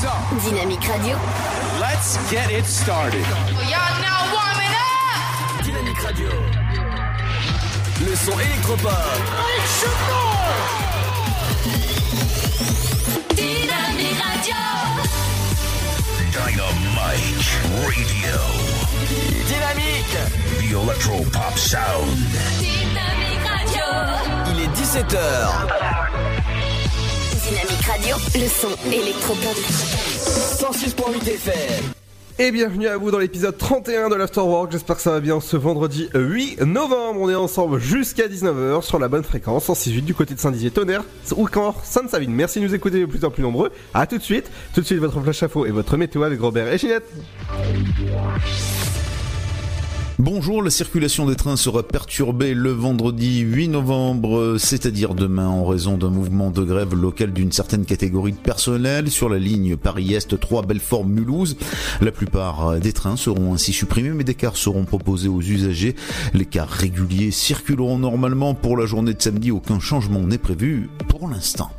Dynamique Radio. Let's get it started. Y'all now warming up. Dynamique Radio. Le son électropop. Dynamique Radio. Dynamite Radio. Dynamique. The Electro Pop Sound. Dynamique Radio. Il est 17h. Dynamique Radio. Le son électropop. 106.8 FM. Et bienvenue à vous dans l'épisode 31 de l'Afterwork. J'espère que ça va bien ce vendredi 8 novembre. On est ensemble jusqu'à 19h sur la bonne fréquence, 168 du côté de Saint-Dizier, Tonnerre ou encore Sainte-Savine. Merci de nous écouter de plus en plus nombreux. À tout de suite. Tout de suite votre flash info et votre météo avec Robert et Ginette. Bonjour, la circulation des trains sera perturbée le vendredi 8 novembre, c'est-à-dire demain en raison d'un mouvement de grève local d'une certaine catégorie de personnel sur la ligne Paris-Est 3 Belfort-Mulhouse. La plupart des trains seront ainsi supprimés mais des cars seront proposés aux usagers. Les cars réguliers circuleront normalement pour la journée de samedi, aucun changement n'est prévu pour l'instant.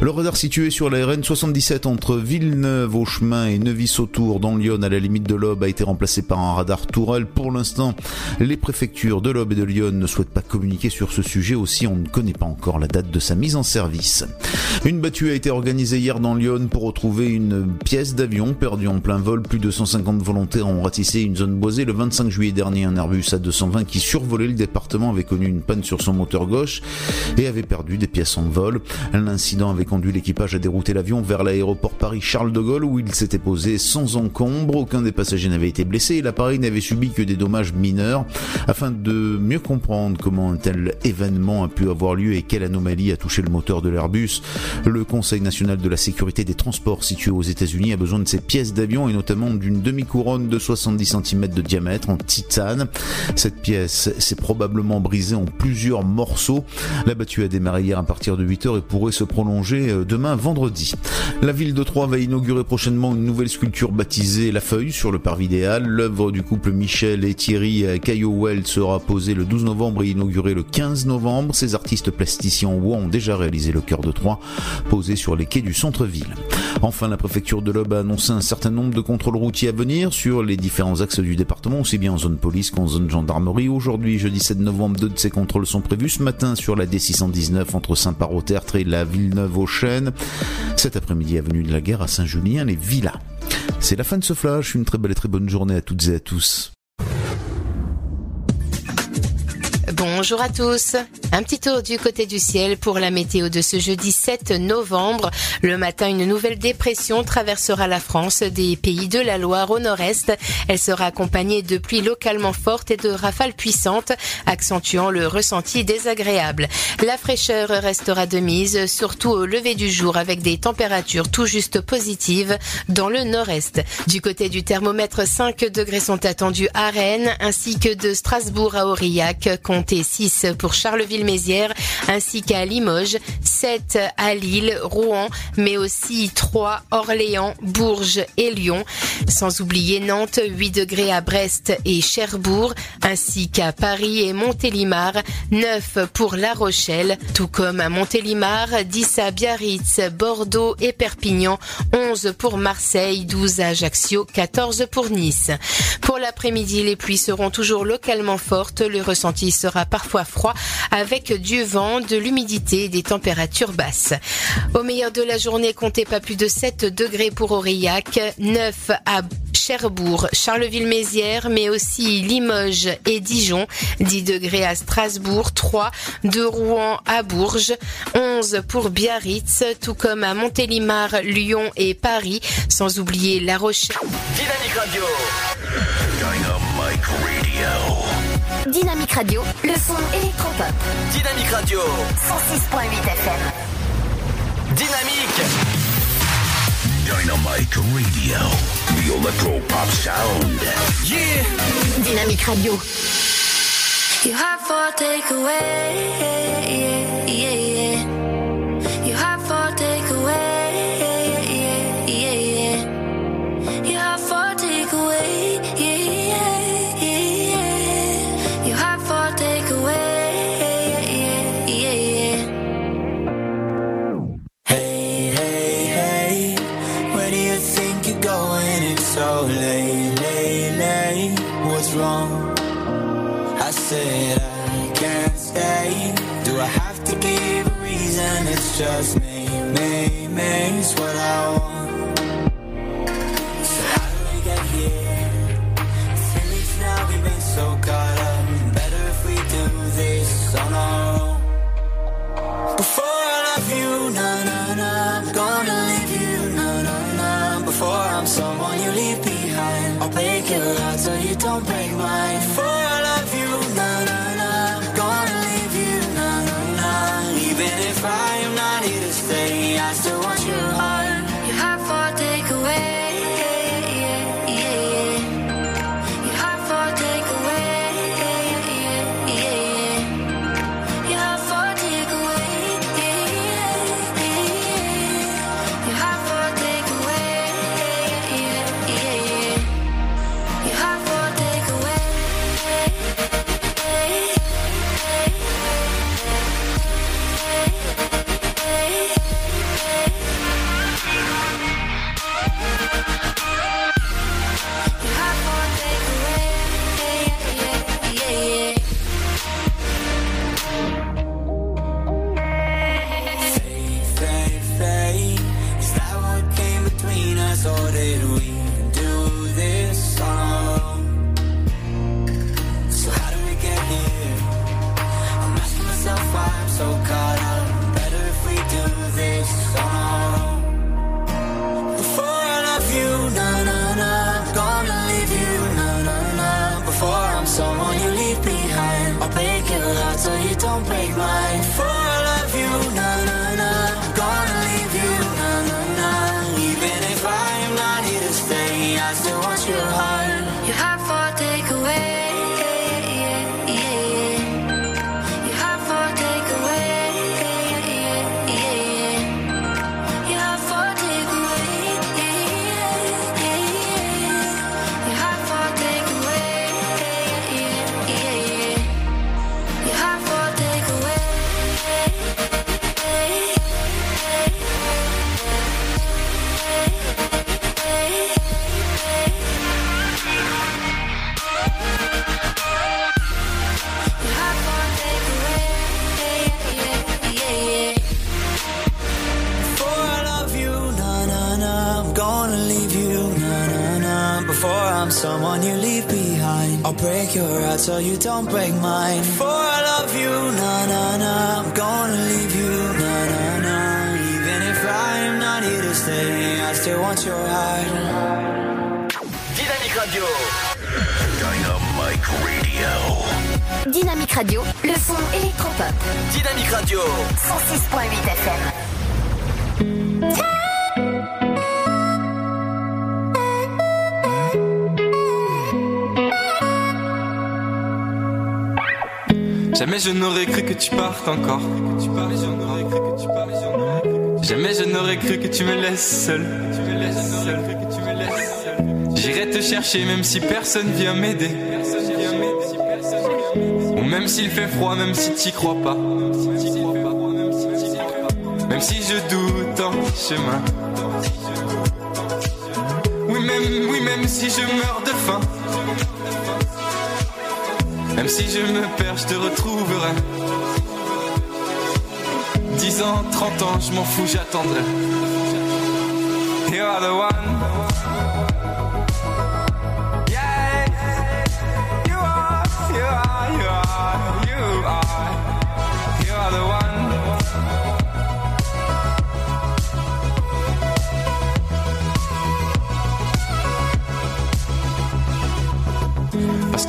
Le radar situé sur la RN 77 entre Villeneuve au chemin et Nevis-Autour dans Lyon à la limite de l'Aube a été remplacé par un radar Tourelle. Pour l'instant, les préfectures de l'Aube et de Lyon ne souhaitent pas communiquer sur ce sujet aussi on ne connaît pas encore la date de sa mise en service. Une battue a été organisée hier dans Lyon pour retrouver une pièce d'avion perdue en plein vol. Plus de 150 volontaires ont ratissé une zone boisée le 25 juillet dernier. Un Airbus A220 qui survolait le département avait connu une panne sur son moteur gauche et avait perdu des pièces en vol. L'incident avait conduit l'équipage à dérouter l'avion vers l'aéroport Paris-Charles de Gaulle où il s'était posé sans encombre. Aucun des passagers n'avait été blessé et l'appareil n'avait subi que des dommages mineurs. Afin de mieux comprendre comment un tel événement a pu avoir lieu et quelle anomalie a touché le moteur de l'Airbus, le Conseil national de la sécurité des transports situé aux États-Unis a besoin de ces pièces d'avion et notamment d'une demi-couronne de 70 cm de diamètre en titane. Cette pièce s'est probablement brisée en plusieurs morceaux. La battue a démarré hier à partir de 8h et pourrait se prolonger euh, demain vendredi. La ville de Troyes va inaugurer prochainement une nouvelle sculpture baptisée La Feuille sur le parvis idéal. L'œuvre du couple Michel et Thierry Caillot-Well sera posée le 12 novembre et inaugurée le 15 novembre. Ces artistes plasticiens ont déjà réalisé le cœur de Troyes, posé sur les quais du centre-ville. Enfin, la préfecture de l'Aube a annoncé un certain nombre de contrôles routiers à venir sur les différents axes du département, aussi bien en zone police qu'en zone gendarmerie. Aujourd'hui, jeudi 7 novembre, deux de ces contrôles sont prévus ce matin sur la D619 entre Saint-Par-au-Tertre et la Villeneuve-aux-Chênes. Cet après-midi, avenue de la Guerre à Saint-Julien, les Villas. C'est la fin de ce flash. Une très belle et très bonne journée à toutes et à tous. Bonjour à tous. Un petit tour du côté du ciel pour la météo de ce jeudi 7 novembre. Le matin, une nouvelle dépression traversera la France des pays de la Loire au nord-est. Elle sera accompagnée de pluies localement fortes et de rafales puissantes, accentuant le ressenti désagréable. La fraîcheur restera de mise, surtout au lever du jour avec des températures tout juste positives dans le nord-est. Du côté du thermomètre, 5 degrés sont attendus à Rennes ainsi que de Strasbourg à Aurillac, comptez 6 pour Charleville-Mézières ainsi qu'à Limoges, 7 à Lille, Rouen, mais aussi 3 Orléans, Bourges et Lyon. Sans oublier Nantes, 8 degrés à Brest et Cherbourg, ainsi qu'à Paris et Montélimar, 9 pour La Rochelle, tout comme à Montélimar, 10 à Biarritz, Bordeaux et Perpignan, 11 pour Marseille, 12 à Ajaccio, 14 pour Nice. L'après-midi, les pluies seront toujours localement fortes, le ressenti sera parfois froid avec du vent, de l'humidité et des températures basses. Au meilleur de la journée, comptez pas plus de 7 degrés pour Aurillac, 9 à Cherbourg, Charleville-Mézières, mais aussi Limoges et Dijon, 10 degrés à Strasbourg, 3 de Rouen à Bourges, 11 pour Biarritz, tout comme à Montélimar, Lyon et Paris, sans oublier La Rochelle. Dynamique Radio. Le son électropop. Dynamique Radio. 106.8 FM. Dynamique. Dynamite Radio. The Electro Pop Sound. Yeah. Dynamique Radio. You have for takeaway. Me. What I want. So how do we get here? Weeks now, we've been so caught up. Better if we do this on our own. Before I love you, na na na, I'm gonna leave you, na na na. Before I'm someone you leave behind, I'll break your heart so you don't break mine. Before break your heart so you don't break mine. Before I love you, na na na, I'm gonna leave you, na na na. Even if I am not here to stay, I still want your heart. Dynamique Radio. Dynamite Radio. Dynamique Radio, le son électropop. Dynamique Radio. 106.8 FM. Jamais je n'aurais cru que tu partes encore. Jamais je n'aurais cru que tu me laisses seul. J'irai te chercher même si personne vient m'aider. Ou même s'il fait froid, même si t'y crois pas. Même si je doute en chemin. Oui, même, oui, même si je meurs de faim. Si je me perds, je te retrouverai. 10 ans, 30 ans, je m'en fous, j'attendrai. You are the one. Yeah. You are, you are, you are, you are. You are the one.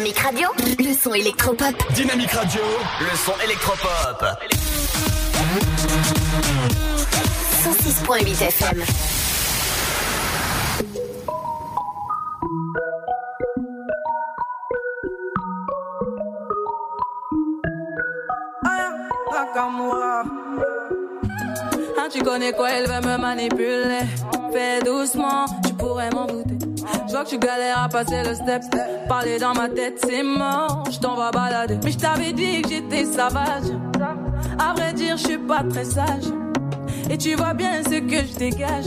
Dynamique Radio, le son électropop. Dynamique Radio, le son électropop. 106.8 FM. Nakamura. Ah, tu connais quoi, elle veut me manipuler. Fais doucement, tu pourrais m'en douter. Je vois que tu galères à passer le step. Parler dans ma tête, c'est mort. Je t'en vais balader. Mais je t'avais dit que j'étais sauvage. À vrai dire, je suis pas très sage. Et tu vois bien ce que je dégage.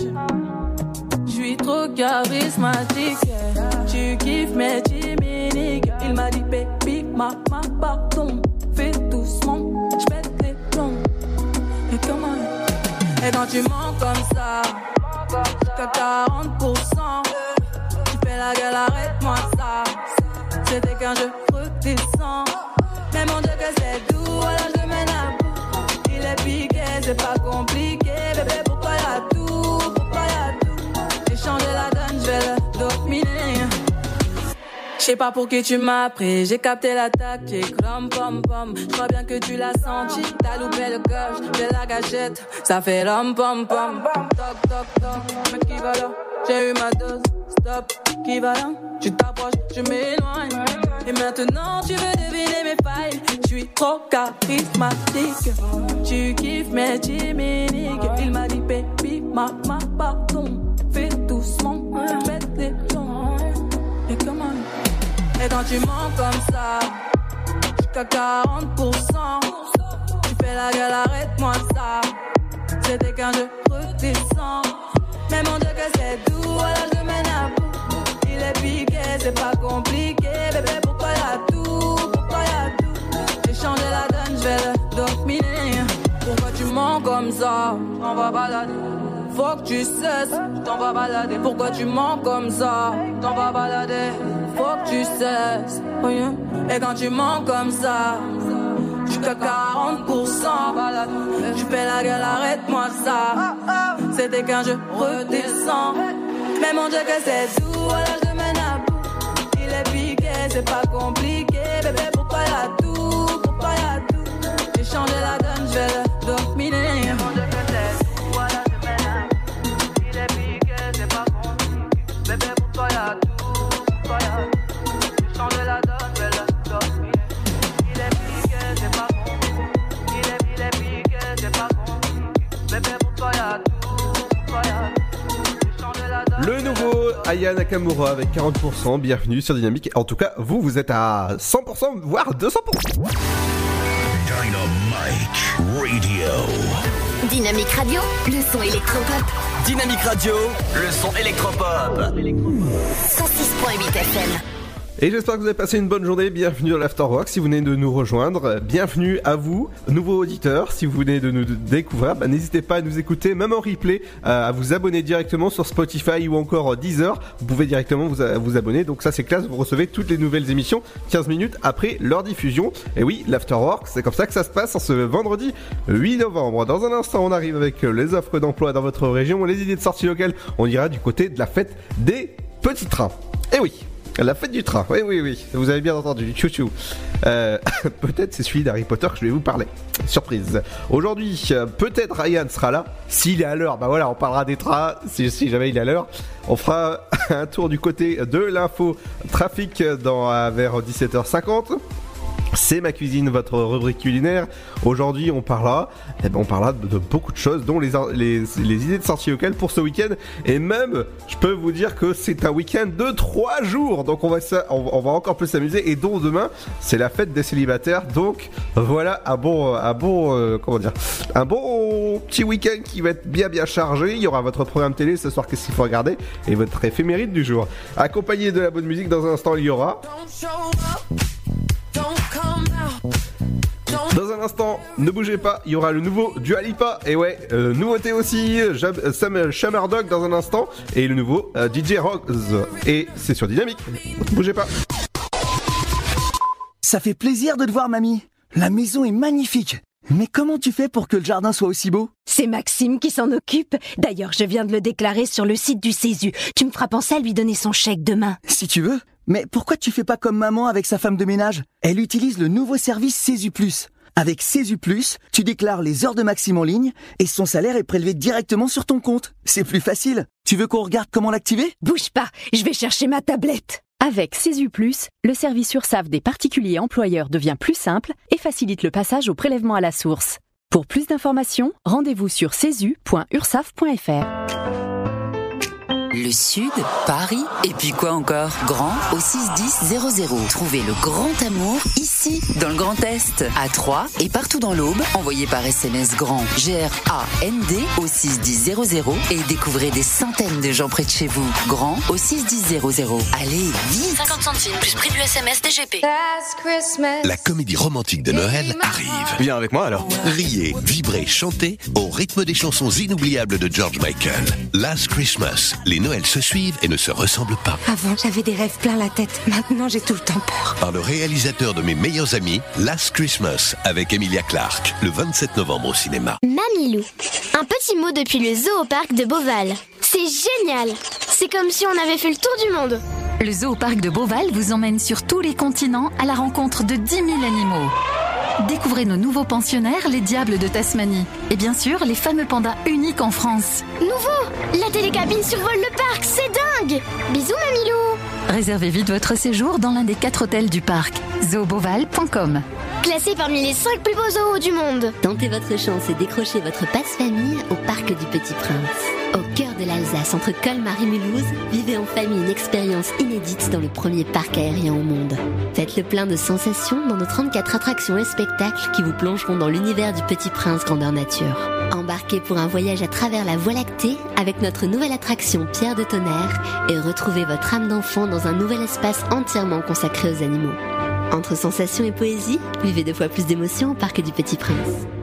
Je suis trop charismatique. Tu kiffes mes chimiques. Il m'a dit, baby, maman, pardon. Fais doucement, je pète les plombs. Et comment Et quand tu mens comme ça, jusqu'à 40%, tu fais la gueule, arrête-moi ça. C'était qu'un jeu redescend. Mais mon Dieu, que c'est doux, alors je le mène à bout. Il est piqué, c'est pas compliqué. Je sais pas pour qui tu m'as pris, j'ai capté la tactique. Rom pom pom, je crois bien que tu l'as senti. T'as loupé le coche, j'ai la gâchette. Ça fait rom pom pom. Toc toc toc, mais qui va là? J'ai eu ma dose. Stop, qui va là? Tu t'approches, je m'éloigne. Et maintenant tu veux deviner mes failles. Je suis trop charismatique. Tu kiffes mes chimiques. Il m'a dit baby, maman, pardon. Fais doucement, pète les plombs. Et comment Et quand tu mens comme ça, jusqu'à 40%, tu fais la gueule, arrête-moi ça. C'était qu'un jeu redescend. Mais mon Dieu, que c'est doux, alors je mène à bout. Il est piqué, c'est pas compliqué. Bébé, pourquoi y'a tout Pourquoi y'a tout? J'ai changé la donne, je vais le dominer. Pourquoi tu mens comme ça? On va balader. Faut que tu cesses, t'en vas balader. Pourquoi tu mens comme ça? T'en vas balader. Faut que tu cesses. Oh. Et quand tu mens comme ça, jusqu'à 40%, balade. Tu fais la gueule, arrête-moi ça. C'était qu'un jeu redescend. Mais mon Dieu, que c'est doux, alors je mène à bout. Il est piqué, c'est pas compliqué. Bébé, pourquoi y'a tout? Pourquoi y'a tout? J'ai changé la donne, je vais nouveau Aya Nakamura avec 40%, bienvenue sur Dynamique. En tout cas, vous, vous êtes à 100%, voire 200%. Dynamite Radio. Dynamique Radio, le son électropop. Dynamique Radio, le son électropop. 106.8 FM. Et j'espère que vous avez passé une bonne journée. Bienvenue dans l'Afterwork. Si vous venez de nous rejoindre, bienvenue à vous, nouveaux auditeurs. Si vous venez de nous découvrir, bah, n'hésitez pas à nous écouter, même en replay, euh, à vous abonner directement sur Spotify ou encore Deezer. Vous pouvez directement vous, abonner. Donc ça, c'est classe. Vous recevez toutes les nouvelles émissions 15 minutes après leur diffusion. Et oui, l'Afterwork, c'est comme ça que ça se passe en ce vendredi 8 novembre. Dans un instant, on arrive avec les offres d'emploi dans votre région, les idées de sortie locales. On ira du côté de la fête des petits trains. Et oui. La fête du train, oui, oui, oui, vous avez bien entendu, chouchou. Euh, peut-être c'est celui d'Harry Potter que je vais vous parler. Surprise. Aujourd'hui, euh, peut-être Ryan sera là. S'il est à l'heure, bah voilà, on parlera des trains, si, si jamais il est à l'heure. On fera un tour du côté de l'info trafic dans, euh, vers 17h50. C'est ma cuisine, votre rubrique culinaire. Aujourd'hui, on parlera, eh ben, on parlera de, beaucoup de choses, dont les, les, idées de sortie locale pour ce week-end. Et même, je peux vous dire que c'est un week-end de trois jours. Donc on va, on, on va encore plus s'amuser. Et dont demain, c'est la fête des célibataires. Donc voilà un bon, un bon, euh, comment dire, un bon petit week-end qui va être bien bien chargé. Il y aura votre programme télé ce soir, qu'est-ce qu'il faut regarder, et votre éphéméride du jour. Accompagné de la bonne musique, dans un instant, il y aura. Dans un instant, ne bougez pas, il y aura le nouveau Dua Lipa, et ouais, euh, nouveauté aussi, Jab- euh, Sam Shamardog dans un instant, et le nouveau euh, DJ Rose. Et c'est sur Dynamique, ne bougez pas. Ça fait plaisir de te voir, mamie. La maison est magnifique. Mais comment tu fais pour que le jardin soit aussi beau? C'est Maxime qui s'en occupe. D'ailleurs, je viens de le déclarer sur le site du Césu. Tu me feras penser à lui donner son chèque demain. Si tu veux. Mais pourquoi tu fais pas comme maman avec sa femme de ménage? Elle utilise le nouveau service Césu. Avec Césu tu déclares les heures de Maxime en ligne et son salaire est prélevé directement sur ton compte. C'est plus facile. Tu veux qu'on regarde comment l'activer? Bouge pas, je vais chercher ma tablette. Avec Césu Plus, le service URSAF des particuliers employeurs devient plus simple et facilite le passage au prélèvement à la source. Pour plus d'informations, rendez-vous sur cesu.ursaf.fr. Le Sud, Paris, et puis quoi encore? Grand au 61000. Trouvez le grand amour ici, dans le Grand Est, à Troyes et partout dans l'Aube. Envoyez par SMS grand G-R-A-N-D au 61000 et découvrez des centaines de gens près de chez vous. Grand au 61000. Allez, vite 50 centimes plus prix du SMS DGP. La comédie romantique de Noël arrive. Viens avec moi alors. Riez, vibrez, chantez au rythme des chansons inoubliables de George Michael. Last Christmas. Les Noëls se suivent et ne se ressemblent pas. Avant, j'avais des rêves plein la tête. Maintenant, j'ai tout le temps peur. Par le réalisateur de mes meilleurs amis, Last Christmas, avec Emilia Clarke, le 27 novembre au cinéma. Mamilou. Un petit mot depuis le zoo au parc de Beauval. C'est génial C'est comme si on avait fait le tour du monde. Le zoo parc de Beauval vous emmène sur tous les continents à la rencontre de 10 000 animaux. Découvrez nos nouveaux pensionnaires, les diables de Tasmanie. Et bien sûr, les fameux pandas uniques en France. Nouveau La télécabine survole le parc, c'est dingue Bisous Mamilou Réservez vite votre séjour dans l'un des quatre hôtels du parc. zooboval.com Classé parmi les 5 plus beaux zoos du monde. Tentez votre chance et décrochez votre passe-famille au Parc du Petit Prince. Au cœur de l'Alsace, entre Colmar et Mulhouse, vivez en famille une expérience inédite dans le premier parc aérien au monde. Faites le plein de sensations dans nos 34 attractions et spectacles qui vous plongeront dans l'univers du Petit Prince grandeur nature. Embarquez pour un voyage à travers la Voie lactée avec notre nouvelle attraction Pierre de Tonnerre et retrouvez votre âme d'enfant dans un nouvel espace entièrement consacré aux animaux. Entre sensations et poésie, vivez deux fois plus d'émotions au Parc du Petit Prince.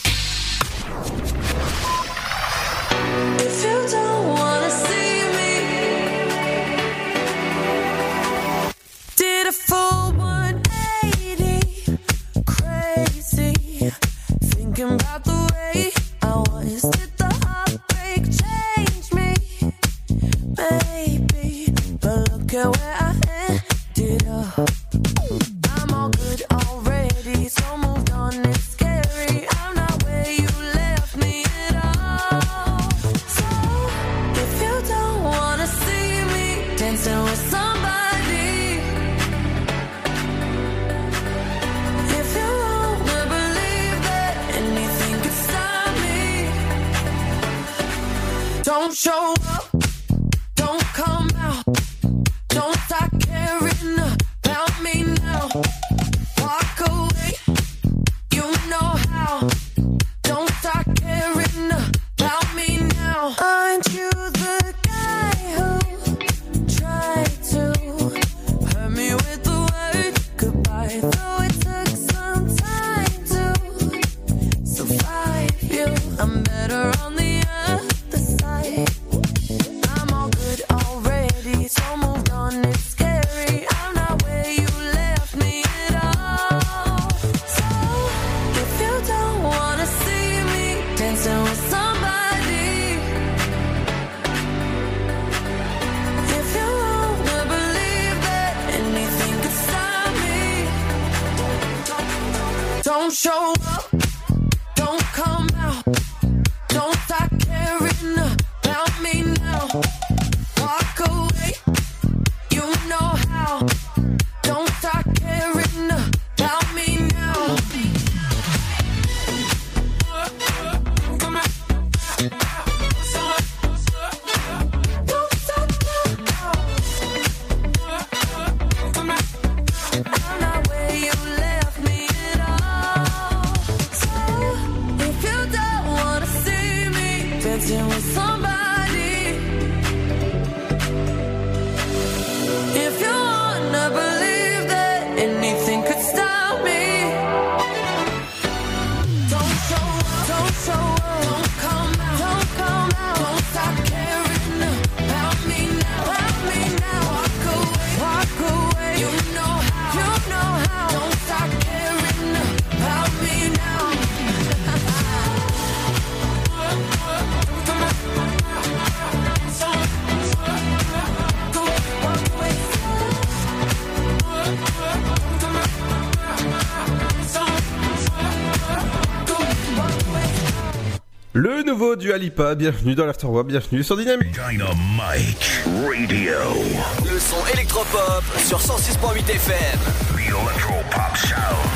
care where I ended up. I'm all good already, so moved on. It's scary. I'm not where you left me at all. So if you don't wanna see me dancing with somebody, if you wanna believe that anything could stop me, don't show up. Show Le nouveau du Alipa, bienvenue dans l'Afterworld, bienvenue sur Dynamique. Dynamite Radio. Le son électropop sur 106.8 FM. The Electropop Sound.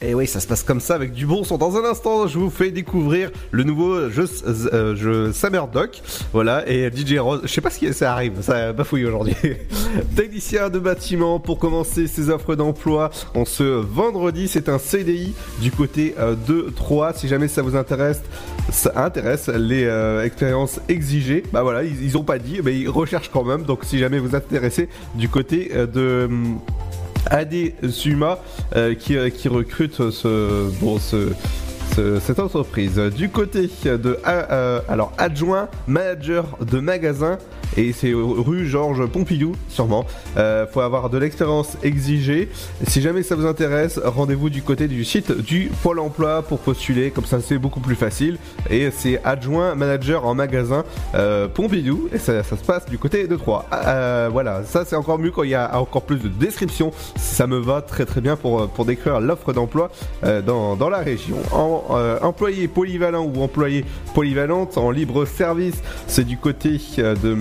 Et oui, ça se passe comme ça avec du bon son. Dans un instant, je vous fais découvrir le nouveau jeu, euh, Summer Doc. Voilà, et DJ Rose, je sais pas si ça arrive, ça bafouille aujourd'hui. Technicien de bâtiment pour commencer ses offres d'emploi en ce vendredi. C'est un CDI du côté euh, de 3. Si jamais ça vous intéresse, ça intéresse les euh, expériences exigées. Bah voilà, ils, ont pas dit, mais ils recherchent quand même. Donc si jamais vous êtes intéressé du côté de. hum, AD Suma euh, qui, euh, recrute cette entreprise. Du côté de euh, alors adjoint manager de magasin et c'est rue Georges Pompidou sûrement. Euh, faut avoir de l'expérience exigée. Si jamais ça vous intéresse, rendez-vous du côté du site du Pôle Emploi pour postuler. Comme ça c'est beaucoup plus facile. Et c'est adjoint manager en magasin euh, Pompidou et ça, ça se passe du côté de Troyes. Euh, voilà, ça c'est encore mieux quand il y a encore plus de descriptions. Ça me va très très bien pour, pour décrire l'offre d'emploi euh, dans, dans la région. En euh, employé polyvalent ou employé polyvalente en libre service, c'est du côté euh, de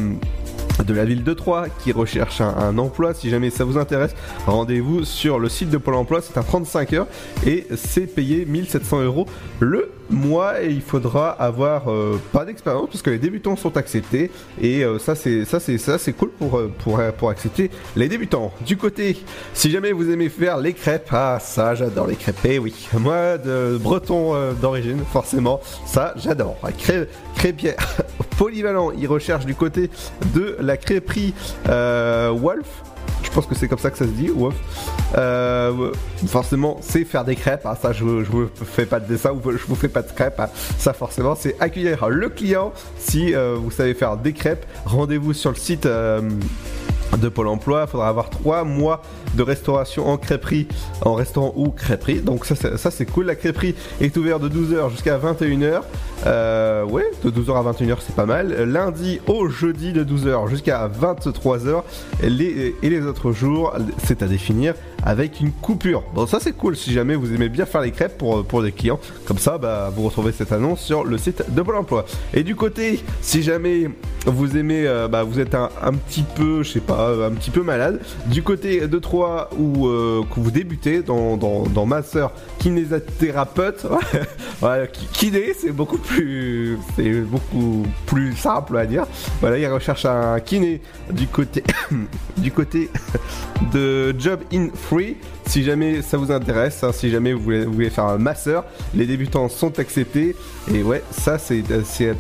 de la ville de Troyes qui recherche un, emploi. Si jamais ça vous intéresse, rendez-vous sur le site de Pôle emploi. C'est un 35 heures et c'est payé 1700 euros le mois. Et il faudra avoir euh, pas d'expérience parce que les débutants sont acceptés. Et euh, ça, c'est ça, c'est ça, c'est cool pour, euh, pour accepter les débutants. Du côté, si jamais vous aimez faire les crêpes, ah ça, j'adore les crêpes. Et oui, moi de breton d'origine, forcément, ça, j'adore. Crêpes, crêpière polyvalent. Il recherche du côté de la crêperie Wolf. Je pense que c'est comme ça que ça se dit. Euh, forcément, c'est faire des crêpes. hein, ça, je, je vous fais pas de je vous fais pas de crêpes. hein. Ça, forcément, c'est accueillir le client. Si euh, vous savez faire des crêpes, rendez-vous sur le site. euh, de Pôle emploi, il faudra avoir 3 mois de restauration en crêperie, en restaurant ou crêperie. Donc ça c'est cool. La crêperie est ouverte de 12h jusqu'à 21h. Euh, ouais, de 12h à 21h c'est pas mal. Lundi au jeudi de 12h jusqu'à 23h. Et les, autres jours, c'est à définir avec une coupure. Bon ça c'est cool si jamais vous aimez bien faire les crêpes pour, pour des clients. Comme ça, bah, vous retrouvez cette annonce sur le site de Pôle emploi. Et du côté, si jamais vous aimez, euh, bah, vous êtes un, petit peu, je sais pas, un petit peu malade. Du côté de Troyes où euh, que vous débutez dans, dans, dans master kinésithérapeute, ouais, ki- kiné, c'est beaucoup plus, c'est beaucoup plus simple à dire. Voilà, il recherche un kiné du côté, du côté de Job in Free. Si jamais ça vous intéresse, hein, si jamais vous voulez, faire un master, les débutants sont acceptés. Et ouais, ça c'est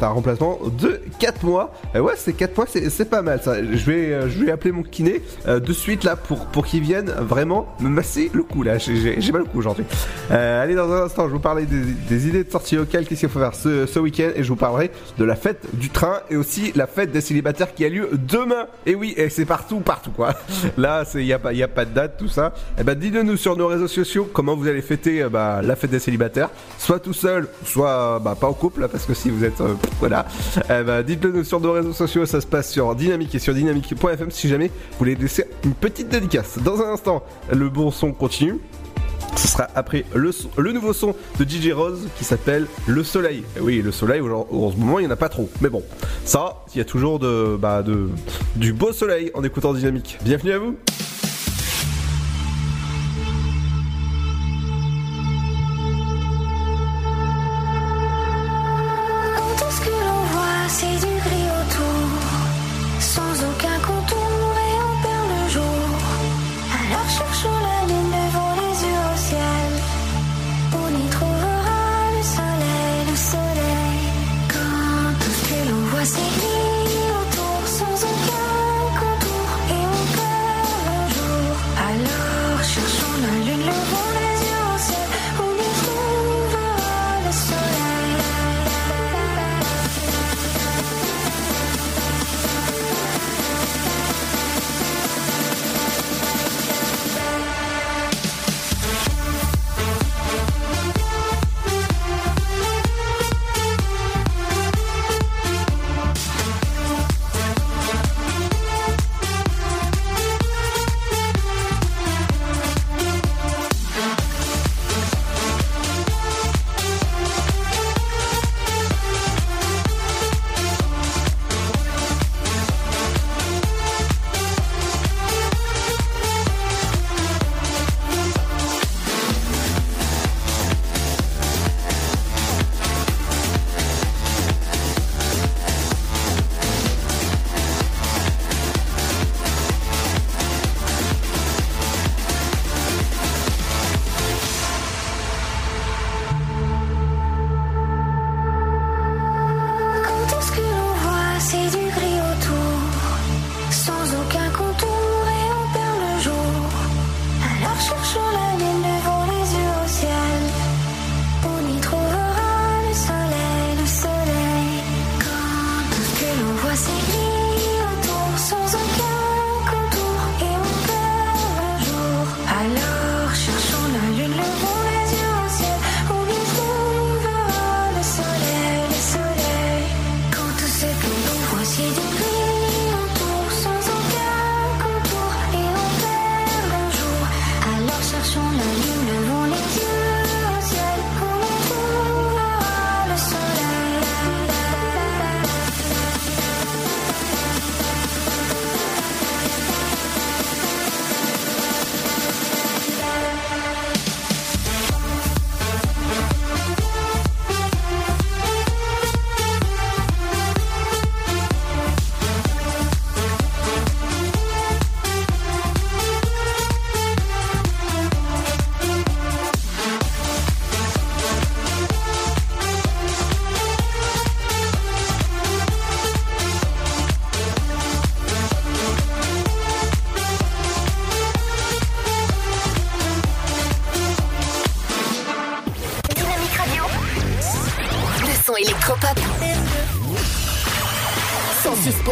un remplacement de 4 mois. Et ouais, c'est 4 mois, c'est pas mal ça. Je vais, euh, je vais appeler mon kiné euh, de suite là pour, pour qu'il vienne vraiment me masser le cou là. J'ai- mal au cou aujourd'hui. Euh, allez, dans un instant, je vous parler des, idées de sortie locales, qu'est-ce qu'il faut faire ce, ce week-end? Et je vous parlerai de la fête du train et aussi la fête des célibataires qui a lieu demain. Et oui, et c'est partout, partout quoi. Là, il n'y a, pas- a pas de date, tout ça. Et bah, dites-le nous sur nos réseaux sociaux comment vous allez fêter euh, bah, la fête des célibataires? Soit tout seul, soit bah, pas en couple, parce que si vous êtes. euh, voilà. Eh bah, dites-le nous sur nos réseaux sociaux, ça se passe sur Dynamique et sur dynamique.fm si jamais vous voulez laisser une petite dédicace. Dans un instant, le bon son continue. Ce sera après le, le nouveau son de DJ Rose qui s'appelle Le Soleil. Et oui, le Soleil, en ce moment, il n'y en a pas trop. Mais bon, ça, il y a toujours de, bah, de, du beau soleil en écoutant Dynamique. Bienvenue à vous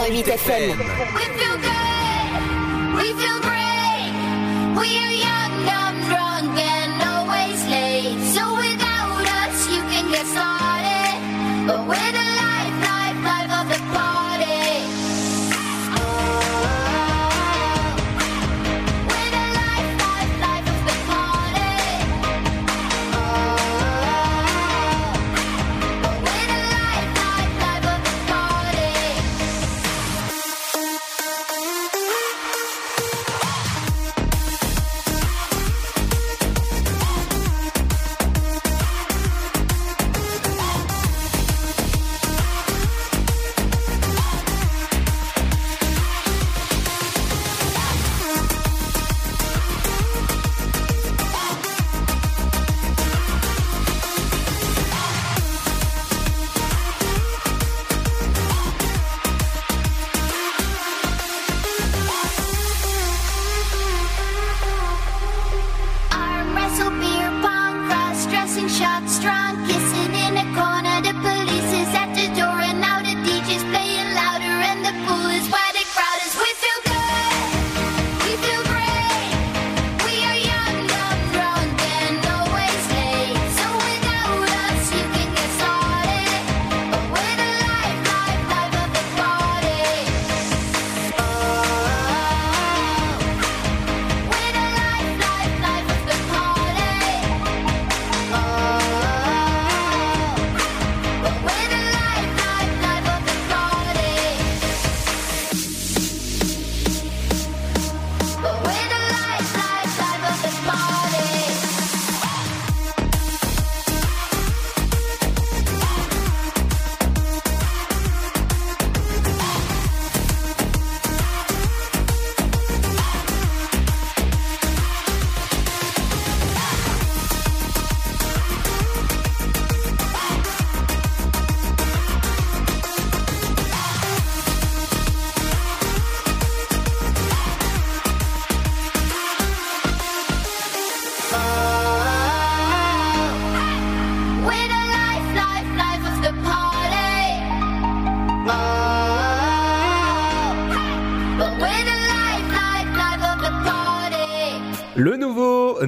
106.8 FM. We feel good. We feel great. We are young, dumb, drunk, and always late. So without us, you can get started. But with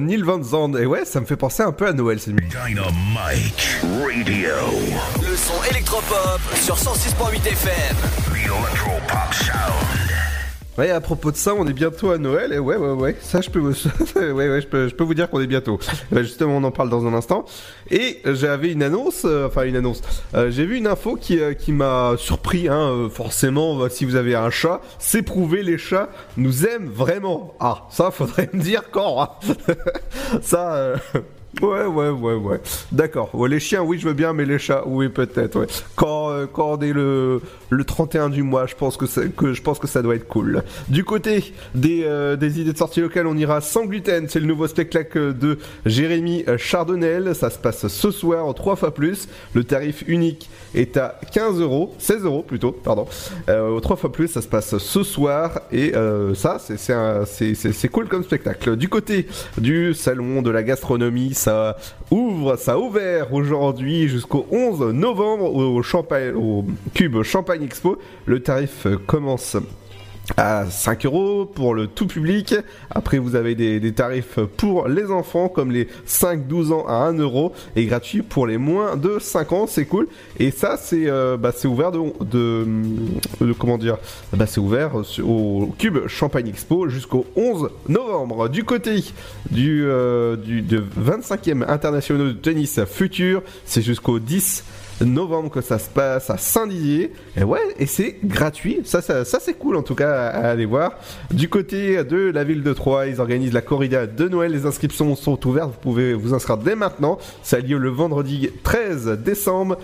Neil Van Zandt. Et ouais, ça me fait penser un peu à Noël cette musique. Dynamite Radio. Le son électropop sur 106.8 FM. The Electropop Sound. Ouais, à propos de ça, on est bientôt à Noël. Et ouais, ouais, ouais. Ça, je peux, vous- ouais, ouais, je peux, je peux vous dire qu'on est bientôt. Bah, justement, on en parle dans un instant. Et j'avais une annonce, euh, enfin une annonce. Euh, J'ai vu une info qui, euh, qui m'a surpris. Hein, euh, forcément, bah, si vous avez un chat, c'est prouvé, les chats nous aiment vraiment. Ah, ça, faudrait me dire quand. hein. ça. Ouais, ouais, ouais, ouais. D'accord. Ouais, les chiens, oui, je veux bien, mais les chats, oui, peut-être. Ouais. Quand, euh, quand on est le, le 31 du mois, je pense que, ça- que je pense que ça doit être cool. Du côté des, euh, des idées de sortie locale, on ira sans gluten. C'est le nouveau spectacle de Jérémy Chardonnel. Ça se passe ce soir au 3 fois plus. Le tarif unique est à 15 euros, 16 euros plutôt, pardon. Euh, au 3 fois plus, ça se passe ce soir et euh, ça, c'est- cool comme spectacle. Du côté du salon de la gastronomie, ouvre, ça a ouvert aujourd'hui jusqu'au 11 novembre au, Cube Champagne Expo. Le tarif commence à 5 euros pour le tout public. Après, vous avez des, des tarifs pour les enfants, comme les 5-12 ans à 1 euro, et gratuit pour les moins de 5 ans. C'est cool. Et ça, c'est euh, bah, c'est ouvert de, de, de- comment dire bah, C'est ouvert au Cube Champagne Expo jusqu'au 11 novembre. Du côté du, euh, du de 25e international de tennis futur, c'est jusqu'au 10 novembre que ça se passe à Saint-Dizier. Et ouais, et c'est gratuit. Ça, ça, c'est cool en tout cas à, aller voir. Du côté de la ville de Troyes, ils organisent la corrida de Noël. Les inscriptions sont ouvertes. Vous pouvez vous inscrire dès maintenant. Ça a lieu le vendredi 13 décembre.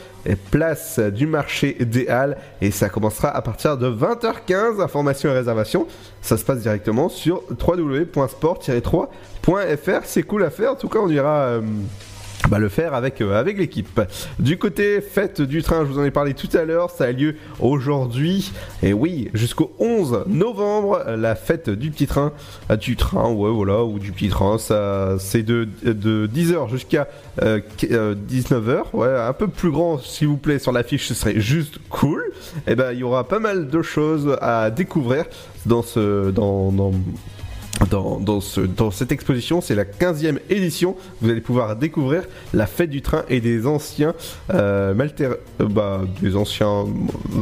Place du marché des Halles. Et ça commencera à partir de 20h15. Informations et réservations. Ça se passe directement sur www.sport-3.fr. C'est cool à faire. En tout cas, on ira. euh, bah, le faire avec, euh, avec l'équipe. Du côté fête du train, je vous en ai parlé tout à l'heure, ça a lieu aujourd'hui, et oui, jusqu'au 11 novembre, la fête du petit train, euh, du train, ouais, voilà, ou du petit train, ça, c'est de, de 10h jusqu'à euh, qu- euh, 19h, ouais, un peu plus grand, s'il vous plaît, sur l'affiche, ce serait juste cool. Et ben, il y aura pas mal de choses à découvrir dans ce, dans, dans, dans, dans, ce- dans cette exposition, c'est la 15e édition. Vous allez pouvoir découvrir la fête du train et des anciens euh, Malter, euh, bah, des anciens, euh,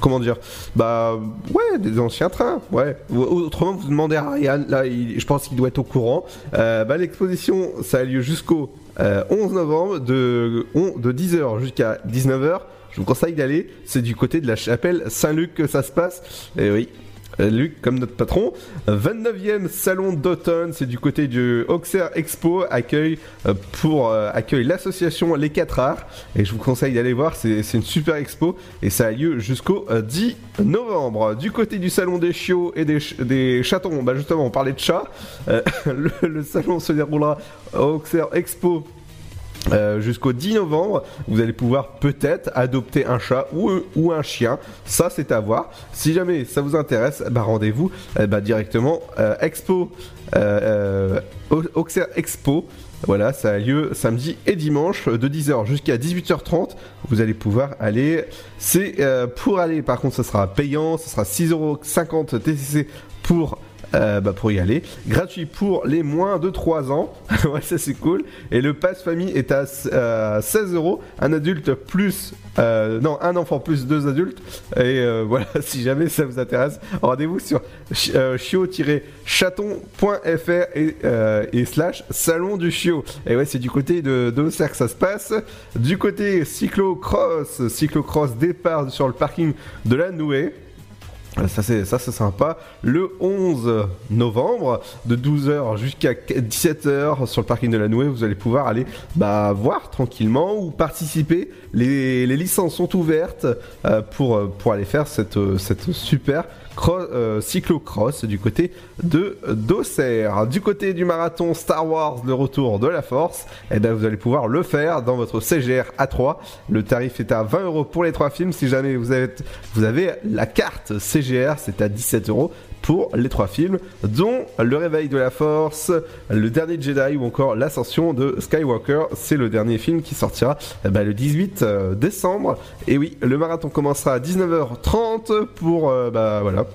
comment dire, bah ouais, des anciens trains. Ouais. Ou- Autrement, vous demandez à Ryan, là, il- je pense qu'il doit être au courant. Bah, l'exposition, ça a lieu jusqu'au euh, 11 novembre de, on- de 10h jusqu'à 19h. Je vous conseille d'aller. C'est du côté de la chapelle Saint-Luc que ça se passe. Et oui. Euh, Luc, comme notre patron. 29e salon d'automne, c'est du côté du Auxerre Expo, accueille euh, pour euh, accueille l'association Les 4 Arts. Et je vous conseille d'aller voir, c'est une super expo et ça a lieu jusqu'au euh, 10 novembre. Du côté du salon des chiots et des, ch- des chatons, bah justement, on parlait de chats. Le, le salon se déroulera au Auxerre Expo euh, jusqu'au 10 novembre, vous allez pouvoir peut-être adopter un chat ou, un chien. Ça, c'est à voir. Si jamais ça vous intéresse, bah, rendez-vous euh, bah, directement euh, Expo, euh, euh, Au- Auxerre Expo. Voilà, ça a lieu samedi et dimanche de 10h jusqu'à 18h30. Vous allez pouvoir aller. C'est pour aller, par contre, ça sera payant. Ça sera 6,50€ TCC pour euh, bah, pour y aller. Gratuit pour les moins de 3 ans. ouais, ça c'est cool. Et le pass famille est à euh, 16 euros. Un adulte plus. euh, non, un enfant plus deux adultes. Et euh, voilà, si jamais ça vous intéresse, rendez-vous sur chi- euh, chiot-chaton.fr et, euh, et slash salon du chiot. Et ouais, c'est du côté de d'Auxerre que ça se passe. Du côté cyclocross, cyclocross départ sur le parking de la Nouée. Ça c'est ça c'est sympa. Le 11 novembre de 12h jusqu'à 17h sur le parking de la Nouée, vous allez pouvoir aller bah, voir tranquillement ou participer. Les, les licences sont ouvertes euh, pour, euh, pour aller faire cette, euh, cette super cro- euh, cyclocross du côté de d'Auxerre. Du côté du marathon Star Wars, le retour de la force, et ben vous allez pouvoir le faire dans votre CGR A3. Le tarif est à 20 euros pour les trois films. Si jamais vous avez, vous avez la carte CGR, c'est à 17 euros pour les trois films, dont Le Réveil de la Force, Le Dernier Jedi ou encore L'Ascension de Skywalker. C'est le dernier film qui sortira eh ben, le 18 euh, décembre. Et oui, le marathon commencera à 19h30 pour, euh, bah, voilà,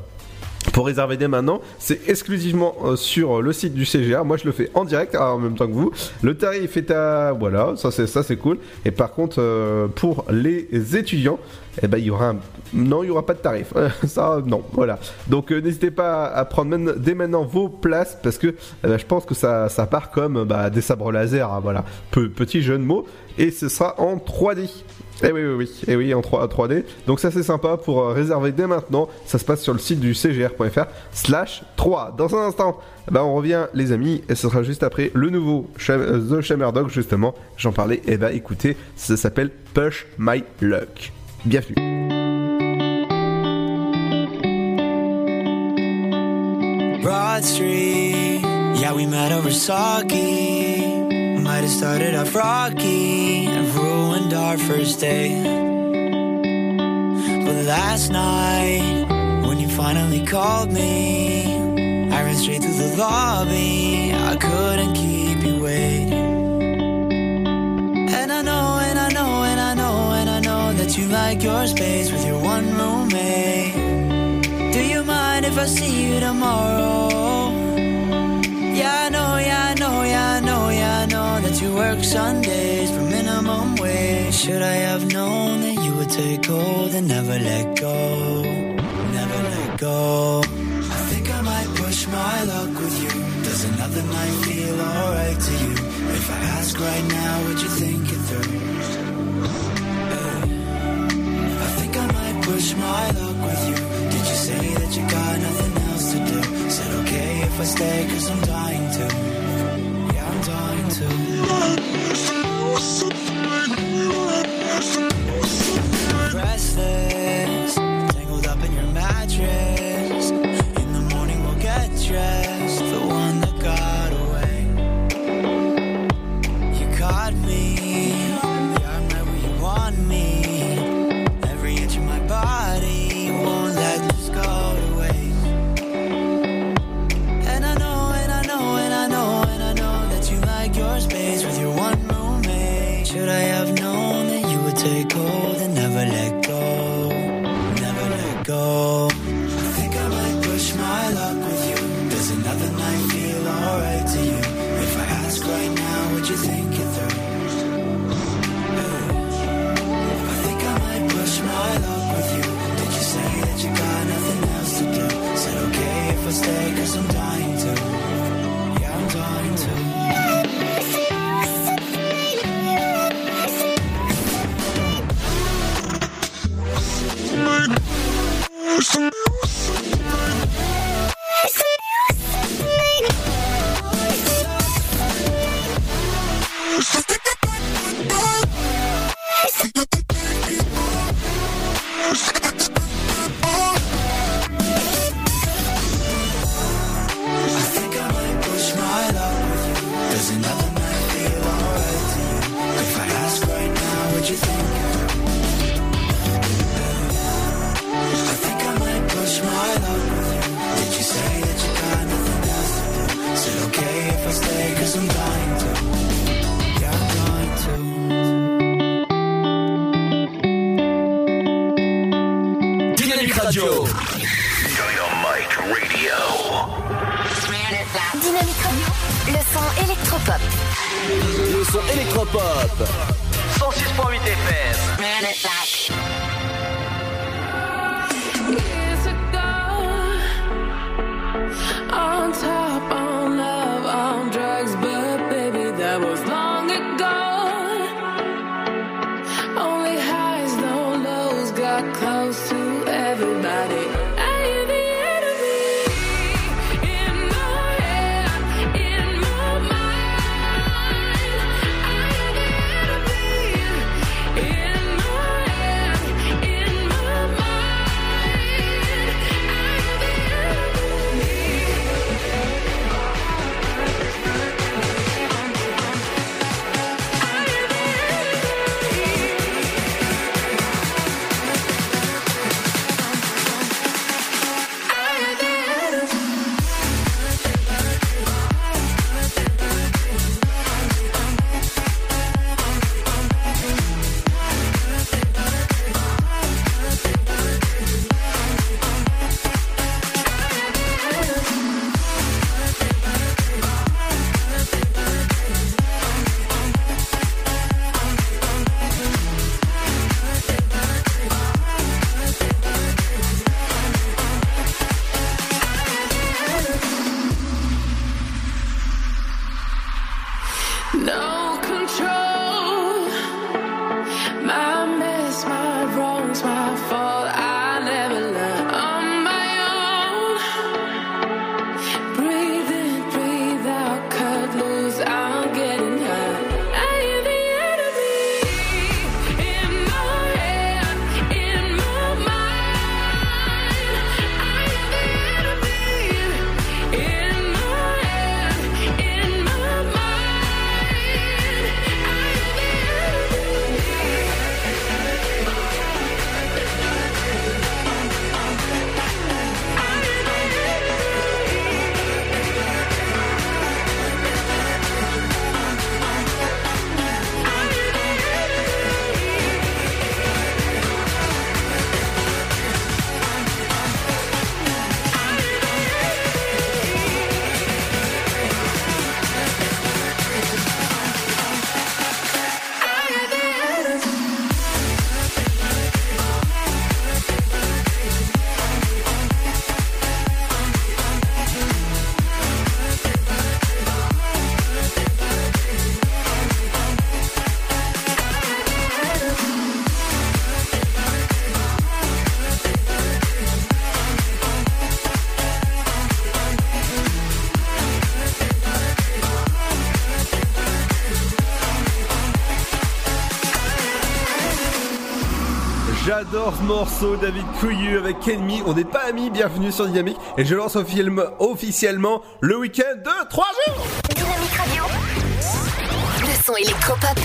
Pour réserver dès maintenant, c'est exclusivement euh, sur le site du CGR. Moi, je le fais en direct ah, en même temps que vous. Le tarif est à voilà, ça c'est ça c'est cool. Et par contre, euh, pour les étudiants, eh ben il y aura non, il y aura pas de tarif. ça non, voilà. Donc euh, n'hésitez pas à prendre dès maintenant vos places parce que euh, je pense que ça ça part comme bah, des sabres laser. hein, voilà, petit jeu de mots et ce sera en 3D. Eh oui, oui, oui, eh oui, en 3, 3D. Donc ça c'est sympa pour euh, réserver dès maintenant. Ça se passe sur le site du cgr.fr slash 3. Dans un instant, eh ben, on revient les amis et ce sera juste après le nouveau euh, The Shammer Dog justement. J'en parlais. Et bah écoutez, ça s'appelle Push My Luck. Bienvenue. Broad Street, yeah, we met over. Might have started off rocky and ruined our first day. But last night, when you finally called me, I ran straight through the lobby. I couldn't keep you waiting. And I know, and I know, and I know, and I know that you like your space with your one roommate. Do you mind if I see you tomorrow? Yeah, I know, yeah, I know, work Sundays for minimum wage. Should I have known that you would take hold and never let go? Never let go. I think I might push my luck with you. Does another night feel alright to you? If I ask right now, would you think it through? I think I might push my luck with you. Did you say that you got nothing else to do? Said okay if I stay, cause I'm dying to. Restless, tangled up in your mattress. In the morning we'll get dressed. Électropop. Le son électropop. 106.8 FM. J'adore ce morceau, David Couillu avec Kenmi. On n'est pas amis, bienvenue sur Dynamique. Et je lance officiellement le week-end de 3 jours. Dynamique Radio. Le son électropop.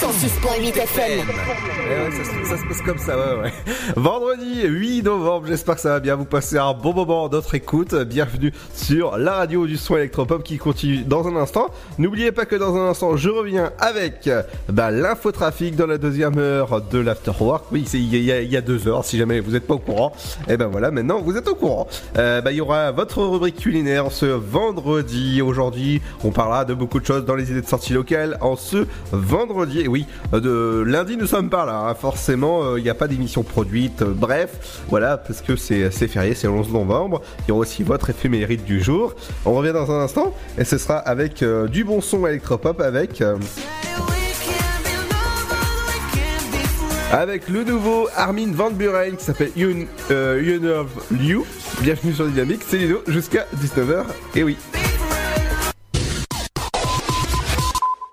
106.8 FM. Eh ça, se- passe comme ça. Vendredi 8 novembre, j'espère que ça va bien vous passer un bon moment d'autre écoute. Bienvenue sur la radio du son électropop qui continue dans un instant. N'oubliez pas que dans un instant, je reviens avec bah, l'infotrafic dans la deuxième heure de l'afterwork. Oui, il y, a- deux heures, si jamais vous n'êtes pas au courant. Et ben voilà, maintenant vous êtes au courant. Euh, bah, il y aura votre rubrique culinaire ce vendredi. Aujourd'hui, on parlera de beaucoup de choses dans les idées de sortie locales en ce vendredi. Et oui, de lundi, nous sommes pas là. hein. Forcément, euh, il n'y a pas d'émission produite. Euh, Bref, voilà, parce que c'est férié, c'est le 11 novembre. Il y aura aussi votre éphémérite du jour. On revient dans un instant et ce sera avec euh, du bon son électropop avec. euh, avec le nouveau Armin Van Buren qui s'appelle You, euh, You Know You. Bienvenue sur Dynamique, c'est Ludo jusqu'à 19h. Et oui.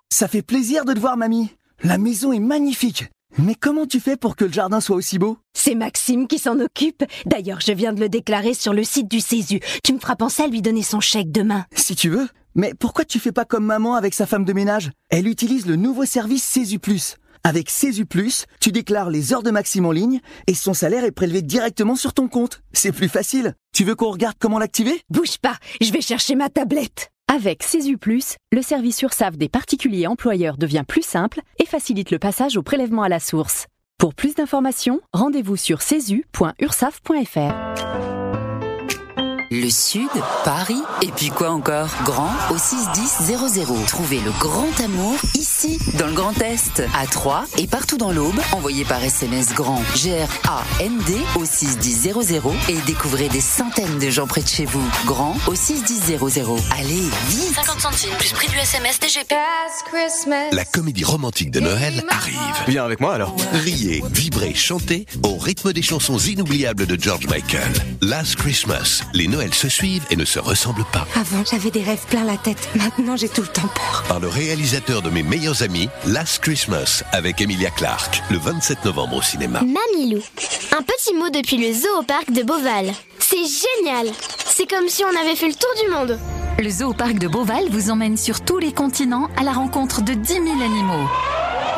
Ça fait plaisir de te voir, mamie. La maison est magnifique. Mais comment tu fais pour que le jardin soit aussi beau? C'est Maxime qui s'en occupe. D'ailleurs, je viens de le déclarer sur le site du Césu. Tu me feras penser à lui donner son chèque demain. Si tu veux. Mais pourquoi tu fais pas comme maman avec sa femme de ménage? Elle utilise le nouveau service Césu Plus. Avec Césu Plus, tu déclares les heures de Maxime en ligne et son salaire est prélevé directement sur ton compte. C'est plus facile. Tu veux qu'on regarde comment l'activer? Bouge pas, je vais chercher ma tablette. Avec Plus, le service URSAF des particuliers employeurs devient plus simple et facilite le passage au prélèvement à la source. Pour plus d'informations, rendez-vous sur cesu.ursaf.fr. Le Sud, Paris, et puis quoi encore? Grand au 61000. Trouvez le grand amour ici, dans le Grand Est, à Troyes et partout dans l'Aube. Envoyez par SMS grand G-R-A-N-D au 61000 et découvrez des centaines de gens près de chez vous. Grand au 61000. Allez, vite 50 centimes plus prix du SMS DGP. La comédie romantique de Noël arrive. Viens avec moi alors. Riez, vibrez, chantez au rythme des chansons inoubliables de George Michael. Last Christmas, les Noëls se suivent et ne se ressemblent pas. Avant, j'avais des rêves plein la tête. Maintenant, j'ai tout le temps peur. Par le réalisateur de mes meilleurs amis, Last Christmas, avec Emilia Clarke, le 27 novembre au cinéma. Mamilou. Un petit mot depuis le zoo au parc de Beauval. C'est génial. C'est comme si on avait fait le tour du monde. Le zoo parc de Beauval vous emmène sur tous les continents à la rencontre de 10 000 animaux.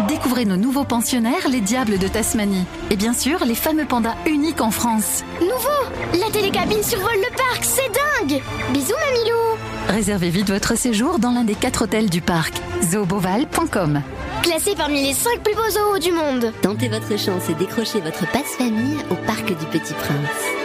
Découvrez nos nouveaux pensionnaires, les diables de Tasmanie. Et bien sûr, les fameux pandas uniques en France. Nouveau La télécabine survole le parc, c'est dingue Bisous Mamilou Réservez vite votre séjour dans l'un des quatre hôtels du parc. zooboval.com Classé parmi les 5 plus beaux zoos du monde. Tentez votre chance et décrochez votre passe-famille au Parc du Petit Prince.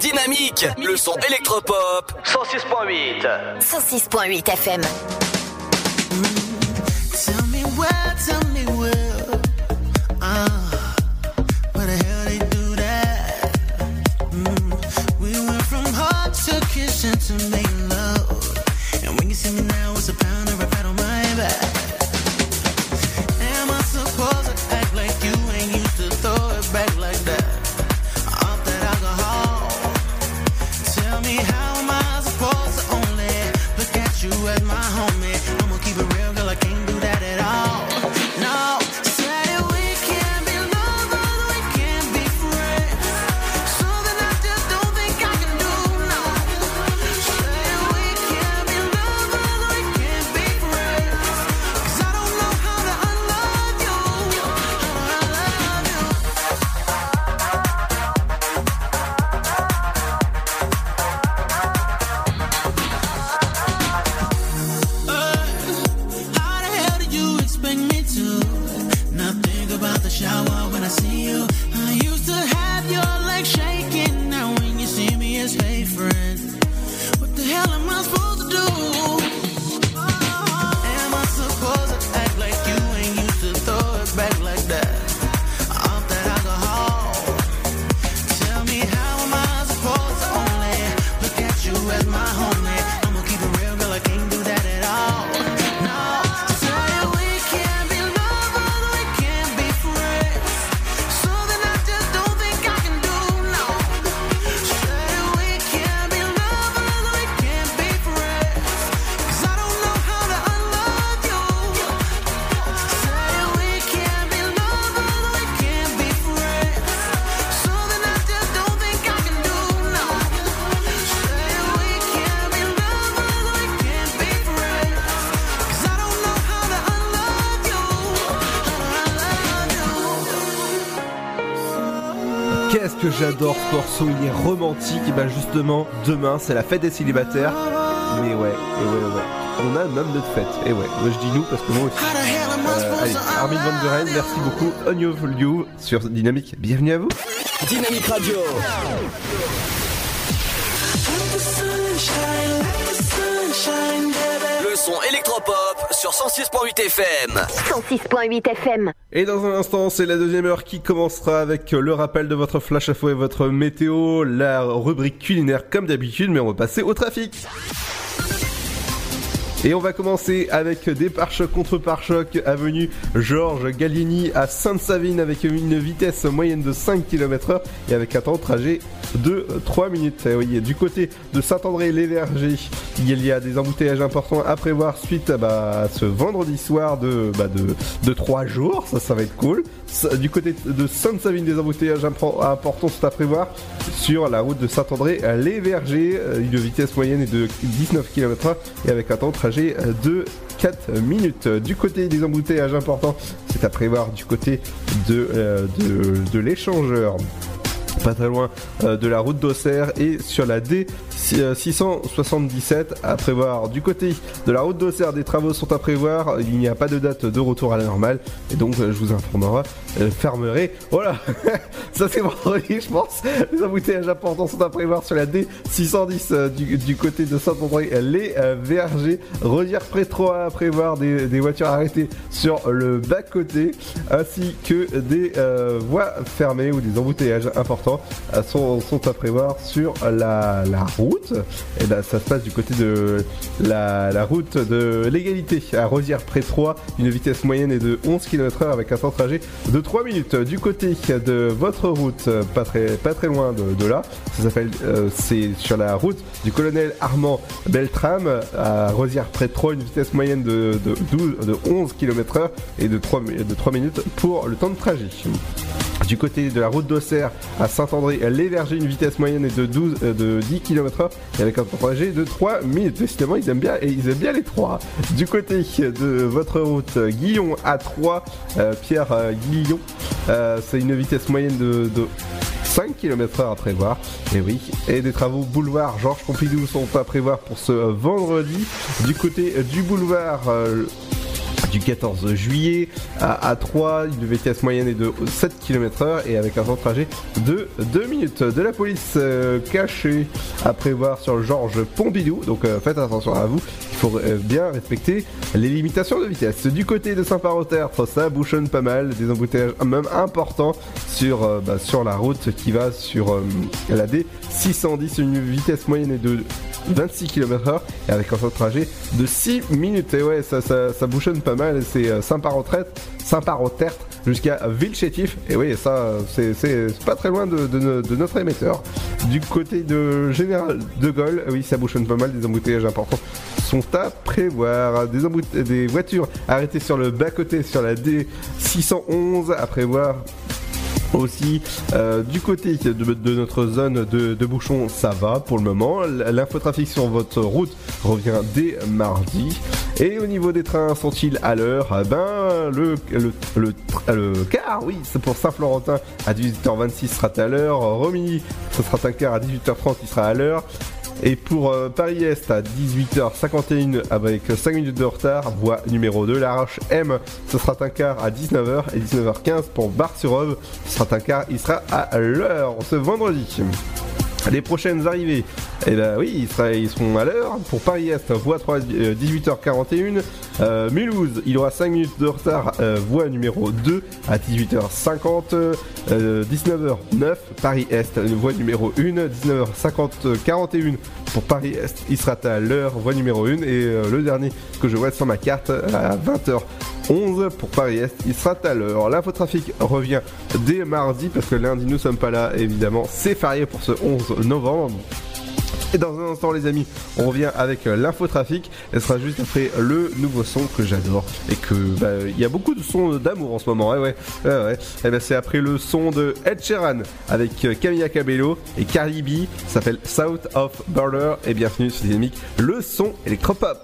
Dynamique, le son électropop. 106.8. 106.8 FM. Tell me where, tell me where. Uh, where the hell they do that? Mm, we went from heart in love. And when you see me now, it's a pound or a pat on my back. Am I supposed to act like you ain't used to throw it back like that? Que j'adore ce morceau, il est romantique. Et ben justement, demain c'est la fête des célibataires. Mais ouais, et ouais, ouais. On a un homme de fête. Et ouais, moi je dis nous parce que moi aussi. Euh, allez, Armin Van Buren, merci beaucoup. On Your You sur Dynamique. Bienvenue à vous. Dynamique Radio. Le son électropop sur 106.8 FM. 106.8 FM. Et dans un instant, c'est la deuxième heure qui commencera avec le rappel de votre flash info et votre météo, la rubrique culinaire comme d'habitude, mais on va passer au trafic. Et on va commencer avec des pare-chocs contre pare-chocs avenue Georges Gallieni à Sainte-Savine avec une vitesse moyenne de 5 km heure et avec un temps de trajet de 3 minutes. Eh oui, du côté de Saint-André-les-Vergers, il y a des embouteillages importants à prévoir suite bah, à ce vendredi soir de, bah, de, de 3 jours. Ça, ça va être cool. Du côté de Sainte-Savine, des embouteillages impor- importants sont à prévoir sur la route de Saint-André-les-Vergers. Euh, Une vitesse moyenne est de 19 km et avec un temps de trajet de 4 minutes. Du côté des embouteillages importants, c'est à prévoir du côté de, euh, l'échangeur pas très loin euh, de la route d'Auxerre et sur la D 677 à prévoir du côté de la route d'Auxerre des travaux sont à prévoir. Il n'y a pas de date de retour à la normale. Et donc euh, je vous informerai euh, fermerai. Voilà ça c'est vendredi je pense. Les embouteillages importants sont à prévoir sur la D 610 euh, du, du côté de Saint-André. Les euh, Vergers Rodière 3 à prévoir des, voitures arrêtées sur le bas côté ainsi que des euh, voies fermées ou des embouteillages importants euh, sont, à prévoir sur la route. Et là, ça se passe du côté de la, route de l'égalité à Rosière près 3. Une vitesse moyenne est de 11 km heure avec un temps de trajet de 3 minutes. Du côté de votre route, pas très, pas très loin de, de là, ça s'appelle, euh, c'est sur la route du colonel Armand Beltram à Rosière près 3. Une vitesse moyenne de, de, 12, de 11 km heure et de 3, mi- de 3 minutes pour le temps de trajet. Du côté de la route d'Auxerre à Saint-André-les-Vergers, une vitesse moyenne de, 12, euh, de 10 km heure et avec un de trajet de 3 minutes. Décidément, ils aiment bien, et ils aiment bien les 3. Du côté de votre route, euh, Guillon à 3, Pierre euh, Guillon, euh, c'est une vitesse moyenne de, de 5 km heure à prévoir. Et oui, et des travaux boulevard Georges Pompidou sont à prévoir pour ce vendredi. Du côté du boulevard euh, du 14 juillet à A3. Une vitesse moyenne est de 7 km heure et avec un temps de trajet de 2 minutes. De la police euh, cachée à prévoir sur Georges Pompidou. Donc euh, faites attention à vous. Il faut euh, bien respecter les limitations de vitesse. Du côté de Saint-Parotère, ça bouchonne pas mal. Des embouteillages même importants sur, bah, sur la route qui va sur la D610. Une vitesse moyenne est de 26 km/h et avec un temps de trajet de 6 minutes. Et ouais, ça, ça, ça bouchonne pas mal. C'est euh, Saint-Parotère Saint-Parotère jusqu'à Villechétif. Et oui, ça, c'est pas très loin de, de- notre émetteur. Du côté de Général de Gaulle, oui, ça bouchonne pas mal. Des embouteillages importants sont à prévoir. Des, des voitures arrêtées sur le bas-côté sur la D611 à prévoir aussi. Euh, du côté de, notre zone de, de bouchon, ça va pour le moment. L'infotrafic sur votre route revient dès mardi. Et au niveau des trains, sont-ils à l'heure? Ah Ben, le, le, le, le car, oui, c'est pour Saint-Florentin à 18h26 sera à l'heure. Romilly, ce sera un car à 18h30, il sera à l'heure. Et pour euh, Paris-Est à 18h51 avec 5 minutes de retard, voie numéro 2, la Roche M, ce sera un quart à 19h et 19h15 pour Bar-sur-Ove, ce sera un quart, il sera à l'heure ce vendredi. Les prochaines arrivées, eh ben oui, ils, seront à l'heure. Pour Paris-Est, voie 3, euh, 18h41. Euh, Mulhouse, il aura 5 minutes de retard, euh, voie numéro 2 à 18h50. Euh, 19h09, Paris-Est, voie numéro 1. 19h50, 41 pour Paris-Est, il sera à l'heure, voie numéro 1. Et euh, le dernier que je vois sur ma carte, à 20h. 11 pour Paris-Est, il sera à l'heure. L'infotrafic revient dès mardi parce que lundi nous sommes pas là, évidemment, c'est férié pour ce 11 novembre. Et dans un instant les amis, on revient avec euh, l'infotrafic. Elle sera juste après le nouveau son que j'adore et que bah, il y a beaucoup de sons d'amour en ce moment. Ouais ouais. ouais, ouais. Et ben c'est après le son de Ed Sheeran avec euh, Camilla Cabello et Cardi B. S'appelle South of Border. Et bienvenue sur Dynamique, le son électropop.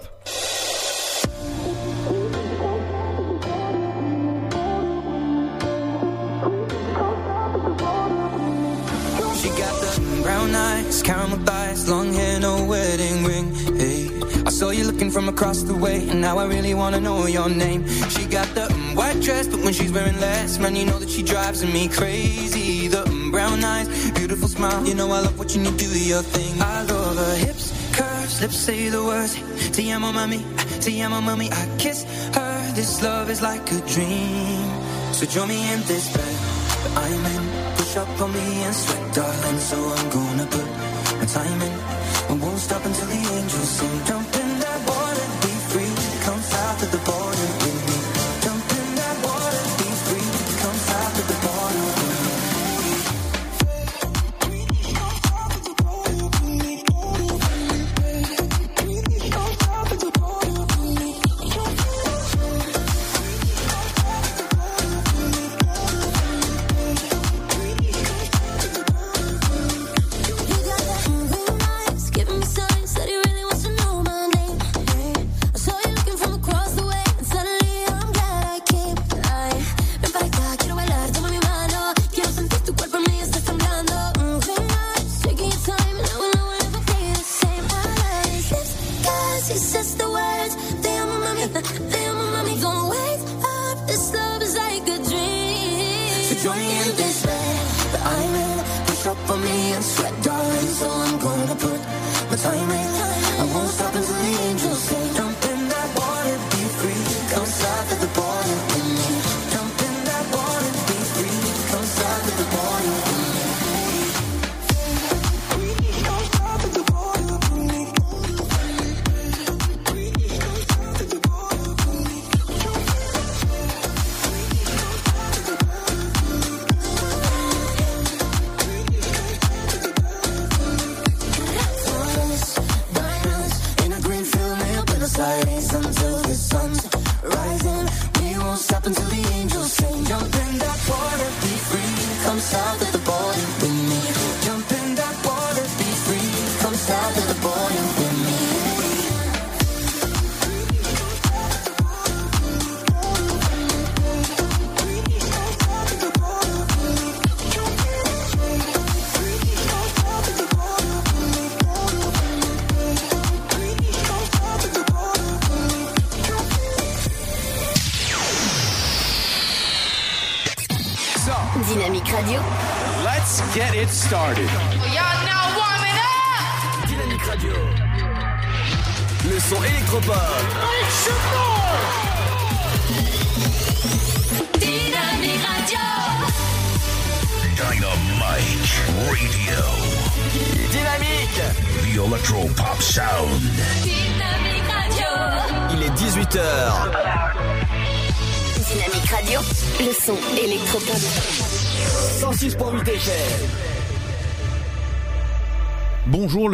From across the way, and now I really wanna know your name. She got the mm, white dress, but when she's wearing less, man, you know that she drives me crazy. The mm, brown eyes, beautiful smile, you know I love watching you do your thing. I love her hips, curves, lips say the words. Te amo, mami, te amo, mami. I kiss her. This love is like a dream. So join me in this bed I'm in. Push up on me and sweat, darling. So I'm gonna put my time in. I won't stop until the angels sing.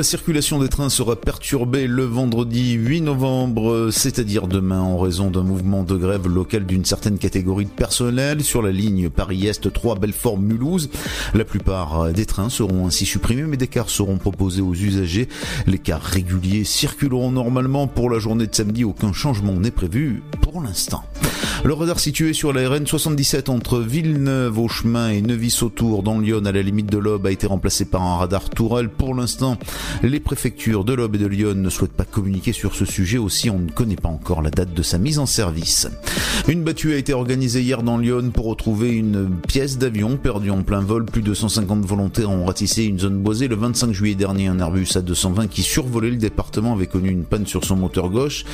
La circulation des trains sera perturbée le vendredi 8 novembre, c'est-à-dire demain en raison d'un mouvement de grève local d'une certaine catégorie de personnel sur la ligne Paris-Est 3 Belfort-Mulhouse. La plupart des trains seront ainsi supprimés, mais des cars seront proposés aux usagers. Les cars réguliers circuleront normalement pour la journée de samedi. Aucun changement n'est prévu pour l'instant. Le radar situé sur la RN 77 entre Villeneuve au chemin et Nevis-Autour dans Lyon à la limite de l'Aube a été remplacé par un radar Tourelle. Pour l'instant, les préfectures de l'Aube et de Lyon ne souhaitent pas communiquer sur ce sujet. Aussi, on ne connaît pas encore la date de sa mise en service. Une battue a été organisée hier dans Lyon pour retrouver une pièce d'avion perdue en plein vol. de 150 volontaires ont ratissé une zone boisée. Le 25 juillet dernier, un Airbus A220 qui survolait le département avait connu une panne sur son moteur gauche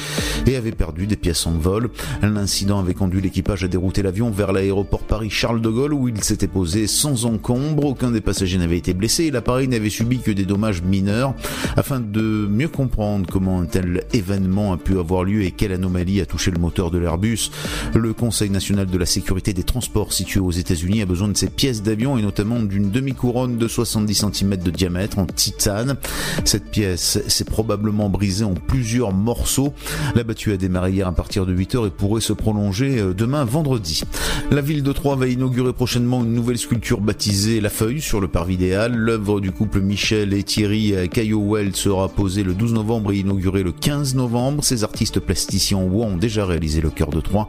et avait perdu des pièces en vol. L'incident avait conduit l'équipage à dérouter l'avion vers l'aéroport Paris-Charles de Gaulle où il s'était posé sans encombre. Aucun des passagers n'avait été blessé et l'appareil n'avait subi que des dommages mineurs. Afin de mieux comprendre comment un tel événement a pu avoir lieu et quelle anomalie a touché le moteur de l'Airbus, le Conseil national de la sécurité des transports situé aux États-Unis a besoin de ces pièces d'avion et notamment d'une demi-couronne de 70 cm de diamètre en titane. Cette pièce s'est probablement brisée en plusieurs morceaux. La battue a démarré hier à partir de 8h et pourrait se prolonger euh, demain vendredi. La ville de Troyes va inaugurer prochainement une nouvelle sculpture baptisée La Feuille sur le parvis des Halles. L'œuvre du couple Michel et Thierry Caillot-Well sera posée le 12 novembre et inaugurée le 15 novembre. Ces artistes plasticiens en bois ont déjà réalisé le cœur de Troyes,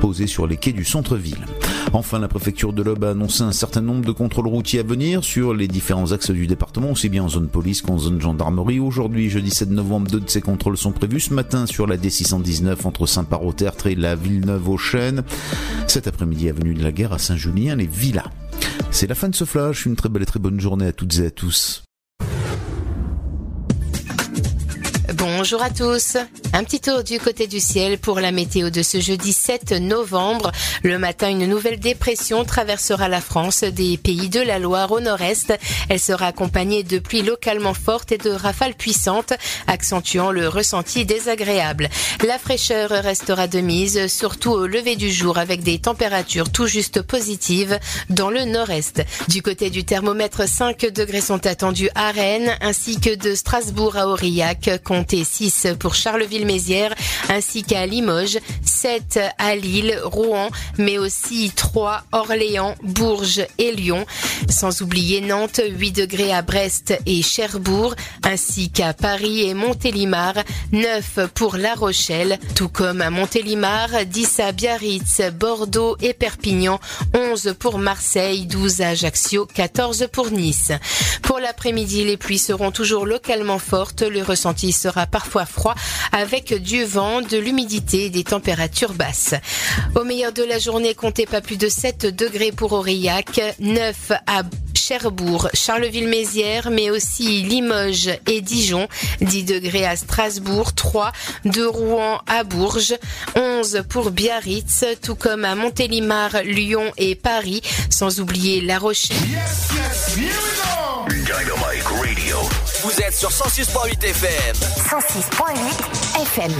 posé sur les quais du centre-ville. Enfin, la préfecture de l'Aube a annoncé un certain nombre de contrôles routiers à venir sur les différents axes du département, aussi bien en zone police qu'en zone gendarmerie. Aujourd'hui, jeudi 7 novembre, deux de ces contrôles sont prévus ce matin sur la D619 entre Saint-Par-au-Tertre et la Villeneuve-aux-Chênes. Cet après-midi, avenue de la Guerre à Saint-Julien, les Villas. C'est la fin de ce flash. Une très belle et très bonne journée à toutes et à tous. Bonjour à tous. Un petit tour du côté du ciel pour la météo de ce jeudi 7 novembre. Le matin, une nouvelle dépression traversera la France des pays de la Loire au nord-est. Elle sera accompagnée de pluies localement fortes et de rafales puissantes, accentuant le ressenti désagréable. La fraîcheur restera de mise, surtout au lever du jour avec des températures tout juste positives dans le nord-est. Du côté du thermomètre, 5 degrés sont attendus à Rennes ainsi que de Strasbourg à Aurillac, comptez 6 pour Charleville-Mézières ainsi qu'à Limoges, 7 à Lille, Rouen, mais aussi 3 Orléans, Bourges et Lyon. Sans oublier Nantes, 8 degrés à Brest et Cherbourg, ainsi qu'à Paris et Montélimar, 9 pour La Rochelle, tout comme à Montélimar, 10 à Biarritz, Bordeaux et Perpignan, 11 pour Marseille, 12 à Ajaccio, 14 pour Nice. Pour l'après-midi, les pluies seront toujours localement fortes, le ressenti sera parfois froid avec du vent, de l'humidité et des températures basses. Au meilleur de la journée, comptez pas plus de 7 degrés pour Aurillac, 9 à Cherbourg, Charleville-Mézières, mais aussi Limoges et Dijon, 10 degrés à Strasbourg, 3 de Rouen à Bourges, 11 pour Biarritz, tout comme à Montélimar, Lyon et Paris, sans oublier La Rochelle. Yes, yes, Radio. Vous êtes sur 106.8 FM. 106.8 FM.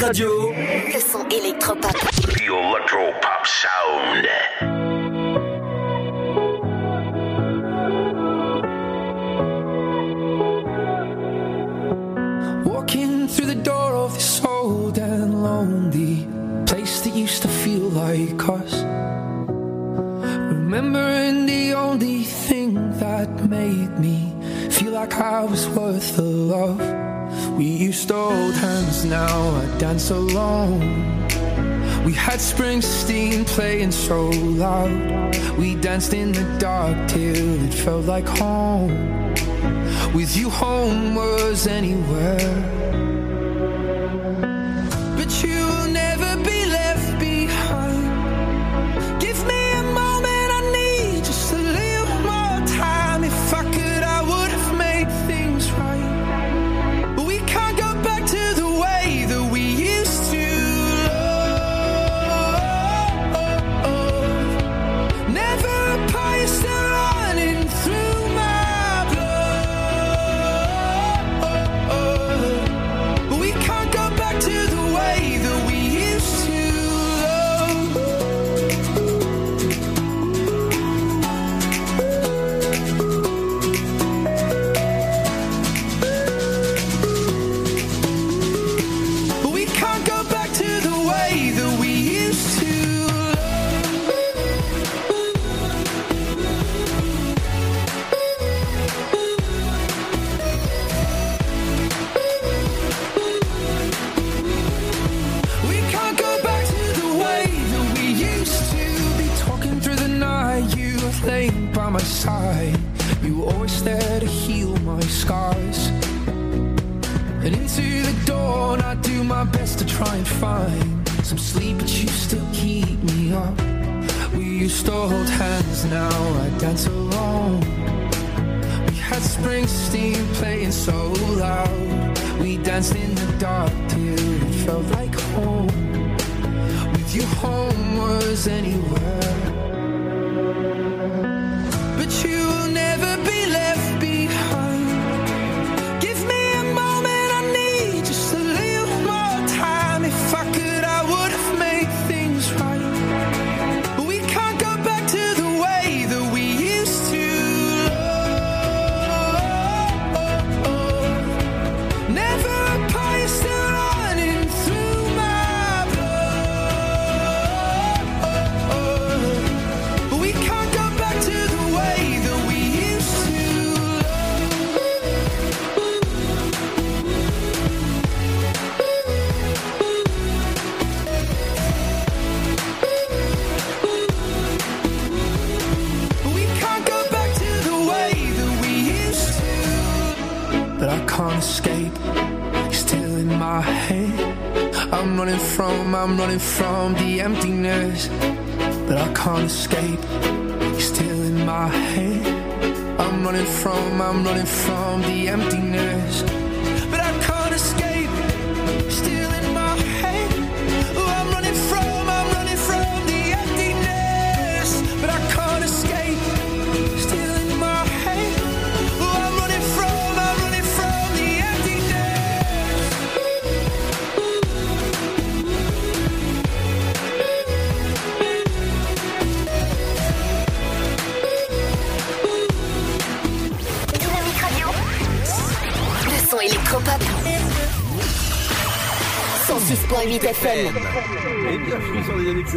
Radio. danced in the dark till it felt like home. With you, home was anywhere. But you. Running from the emptiness, but I can't escape.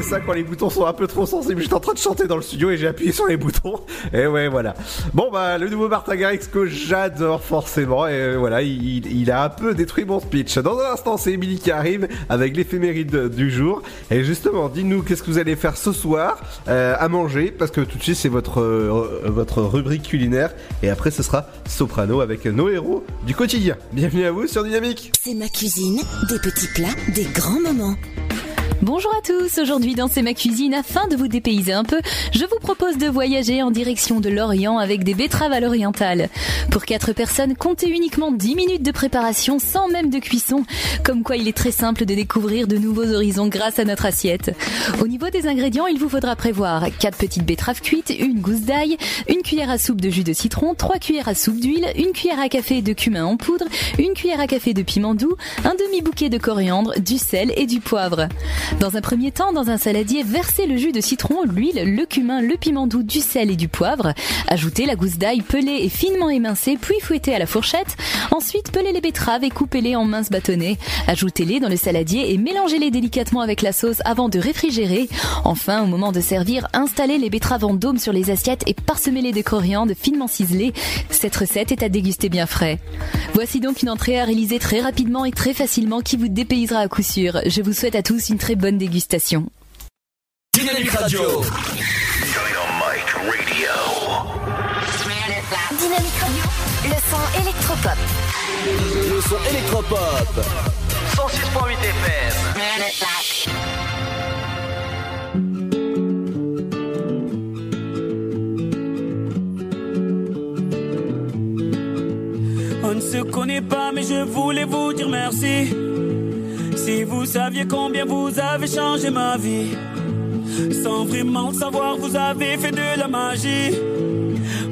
Ça quand les boutons sont un peu trop sensibles. J'étais en train de chanter dans le studio et j'ai appuyé sur les boutons. Et ouais, voilà. Bon, bah, le nouveau Martin Garrix que j'adore forcément. Et euh, voilà, il, il a un peu détruit mon speech. Dans un instant, c'est Emily qui arrive avec l'éphéméride du jour. Et justement, dis-nous qu'est-ce que vous allez faire ce soir euh, à manger? Parce que tout de suite, c'est votre, euh, votre rubrique culinaire. Et après, ce sera Soprano avec nos héros du quotidien. Bienvenue à vous sur Dynamique. C'est ma cuisine, des petits plats, des grands moments. Bonjour à tous, aujourd'hui dans C'est ma cuisine, afin de vous dépayser un peu, je vous propose de voyager en direction de l'Orient avec des betteraves à l'oriental. Pour 4 personnes, comptez uniquement 10 minutes de préparation sans même de cuisson, comme quoi il est très simple de découvrir de nouveaux horizons grâce à notre assiette. Au niveau des ingrédients, il vous faudra prévoir 4 petites betteraves cuites, une gousse d'ail, une cuillère à soupe de jus de citron, 3 cuillères à soupe d'huile, une cuillère à café de cumin en poudre, une cuillère à café de piment doux, un demi-bouquet de coriandre, du sel et du poivre. Dans un premier temps, dans un saladier, versez le jus de citron, l'huile, le cumin, le piment doux, du sel et du poivre. Ajoutez la gousse d'ail pelée et finement émincée, puis fouettée à la fourchette. Ensuite, pelez les betteraves et coupez-les en minces bâtonnets. Ajoutez-les dans le saladier et mélangez-les délicatement avec la sauce avant de réfrigérer. Enfin, au moment de servir, installez les betteraves en dôme sur les assiettes et parsemez-les de coriandre finement ciselé. Cette recette est à déguster bien frais. Voici donc une entrée à réaliser très rapidement et très facilement qui vous dépaysera à coup sûr. Je vous souhaite à tous une très bonne dégustation. Dynamique Radio. Dynamite Radio. Dynamique Radio. Le son électropop. Le son électropop. 106.8 FM. On ne se connaît pas, mais je voulais vous dire merci. Si vous saviez combien vous avez changé ma vie, sans vraiment le savoir, vous avez fait de la magie.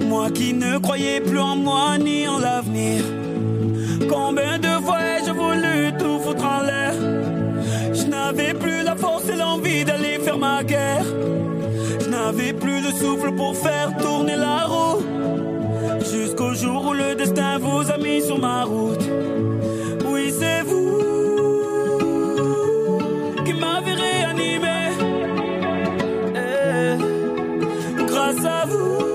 Moi qui ne croyais plus en moi ni en l'avenir. Combien de fois ai-je voulu tout foutre en l'air? Je n'avais plus la force et l'envie d'aller faire ma guerre. Je n'avais plus de souffle pour faire tourner la roue. Jusqu'au jour où le destin vous a mis sur ma route. Oui, c'est vous m'avez réanimé. Eh, grâce à vous,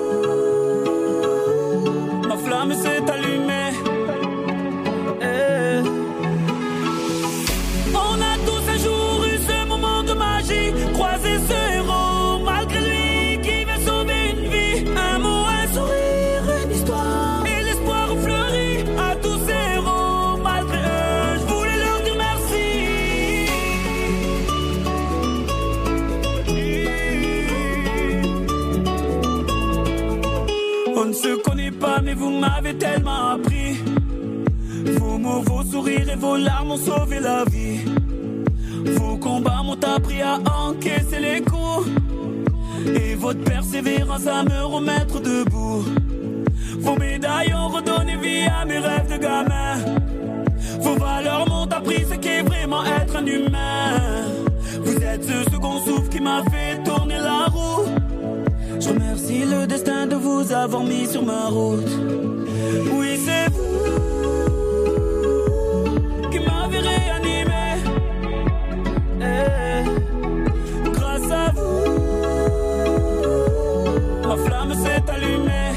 m'avez tellement appris. Vos mots, vos sourires et vos larmes ont sauvé la vie. Vos combats m'ont appris à encaisser les coups. Et votre persévérance à me remettre debout. Vos médailles ont redonné vie à mes rêves de gamin. Vos valeurs m'ont appris ce qu'est vraiment être un humain. Vous êtes ce second souffle qui m'a fait tourner la roue. Je remercie le destin de vous avoir mis sur ma route. Oui, c'est vous qui m'avez réanimé. Eh, grâce à vous, ma flamme s'est allumée.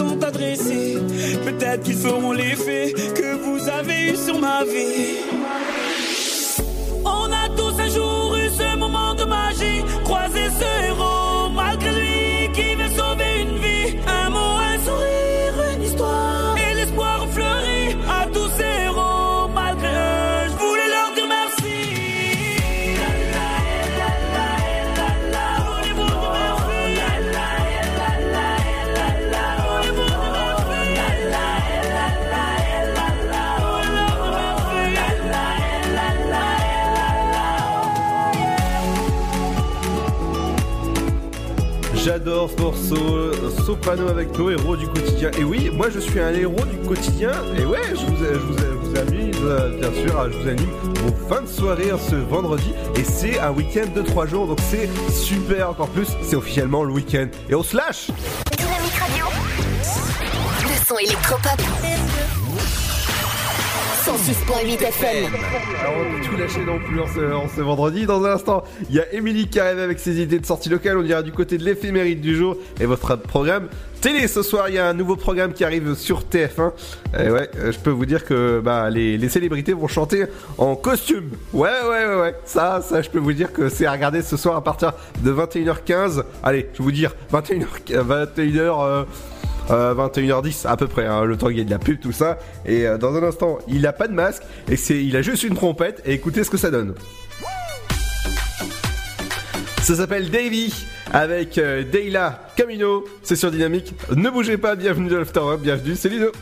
Adressés. Peut-être qu'ils feront l'effet que vous avez eu sur ma vie. Morceau, euh, Soprano avec nos héros du quotidien. Et oui, moi je suis un héros du quotidien. Et ouais, je vous, je je vous amuse, euh, bien sûr, je vous anime vos fins de soirée hein, ce vendredi. Et c'est un week-end de 3 jours, donc c'est super. Encore plus, c'est officiellement le week-end. Et on se lâche. Le son. 106.8 FM. Alors, on peut tout lâcher non plus en ce, en ce vendredi. Dans un instant, il y a Émilie qui arrive avec ses idées de sortie locale. On ira du côté de l'éphéméride du jour et votre programme télé. Ce soir, il y a un nouveau programme qui arrive sur TF1. Et ouais, euh, je peux vous dire que bah, les, les célébrités vont chanter en costume. Ouais, ouais, ouais, ouais. Ça, ça, je peux vous dire que c'est à regarder ce soir à partir de 21h15. Allez, je vais vous dire 21h, 21h. euh, euh, 21h10 à peu près, hein, le temps qu'il y ait de la pub, tout ça. Et euh, dans un instant, il a pas de masque et c'est, il a juste une trompette. Et écoutez ce que ça donne. Ça s'appelle Davy avec euh, Camino. C'est sur Dynamique. Ne bougez pas. Bienvenue dans l'After. Bienvenue. C'est Ludo.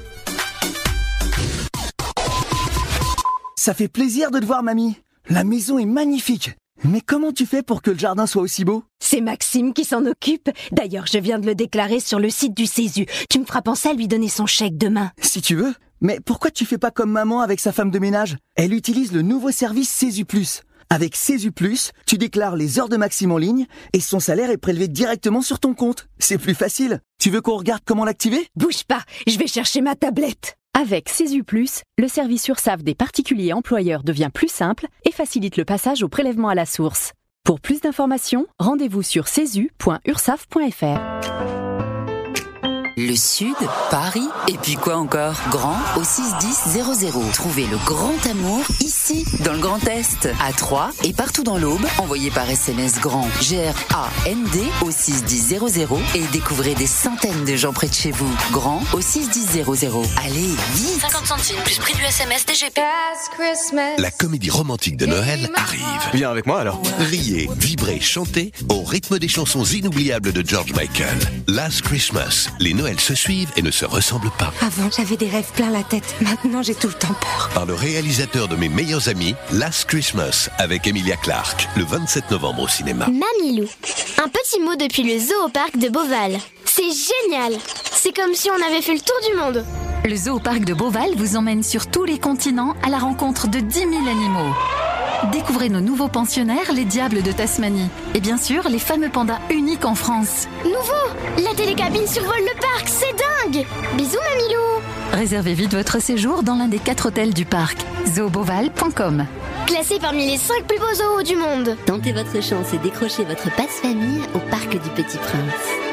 Ça fait plaisir de te voir, mamie. La maison est magnifique. Mais comment tu fais pour que le jardin soit aussi beau? C'est Maxime qui s'en occupe. D'ailleurs, je viens de le déclarer sur le site du Césu. Tu me feras penser à lui donner son chèque demain. Si tu veux. Mais pourquoi tu fais pas comme maman avec sa femme de ménage? Elle utilise le nouveau service Césu Plus. Avec Césu Plus, tu déclares les heures de Maxime en ligne et son salaire est prélevé directement sur ton compte. C'est plus facile. Tu veux qu'on regarde comment l'activer? Bouge pas, je vais chercher ma tablette. Avec Plus, le service URSAF des particuliers employeurs devient plus simple et facilite le passage au prélèvement à la source. Pour plus d'informations, rendez-vous sur cesu.ursaf.fr. Le Sud, Paris, et puis quoi encore? Grand au 61000. Trouvez le grand amour ici, dans le Grand Est, à Troyes et partout dans l'Aube. Envoyez par SMS grand G-R-A-N-D au 61000 et découvrez des centaines de gens près de chez vous. Grand au 61000. Allez, vite 50 centimes plus prix du SMS DGP. La comédie romantique de Noël arrive. Viens avec moi alors. Riez, vibrez, chantez au rythme des chansons inoubliables de George Michael. Last Christmas, les Noëls se suivent et ne se ressemblent pas. Avant, j'avais des rêves plein la tête. Maintenant, j'ai tout le temps peur. Par le réalisateur de mes meilleurs amis, Last Christmas, avec Emilia Clarke, le 27 novembre au cinéma. Mamilou. Un petit mot depuis le zoo au parc de Beauval. C'est génial C'est comme si on avait fait le tour du monde. Le zoo parc de Beauval vous emmène sur tous les continents à la rencontre de 10 000 animaux. Découvrez nos nouveaux pensionnaires, les diables de Tasmanie. Et bien sûr, les fameux pandas uniques en France. Nouveau La télécabine survole le parc, c'est dingue Bisous Mamilou Réservez vite votre séjour dans l'un des quatre hôtels du parc. zooboval.com Classé parmi les 5 plus beaux zoos du monde. Tentez votre chance et décrochez votre passe-famille au Parc du Petit Prince.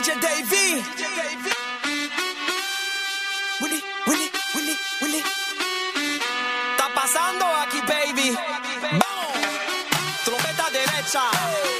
DJ Davey. Willy, Willy, Willy, Willy. Está pasando aquí, baby. Vamos. Trompeta derecha.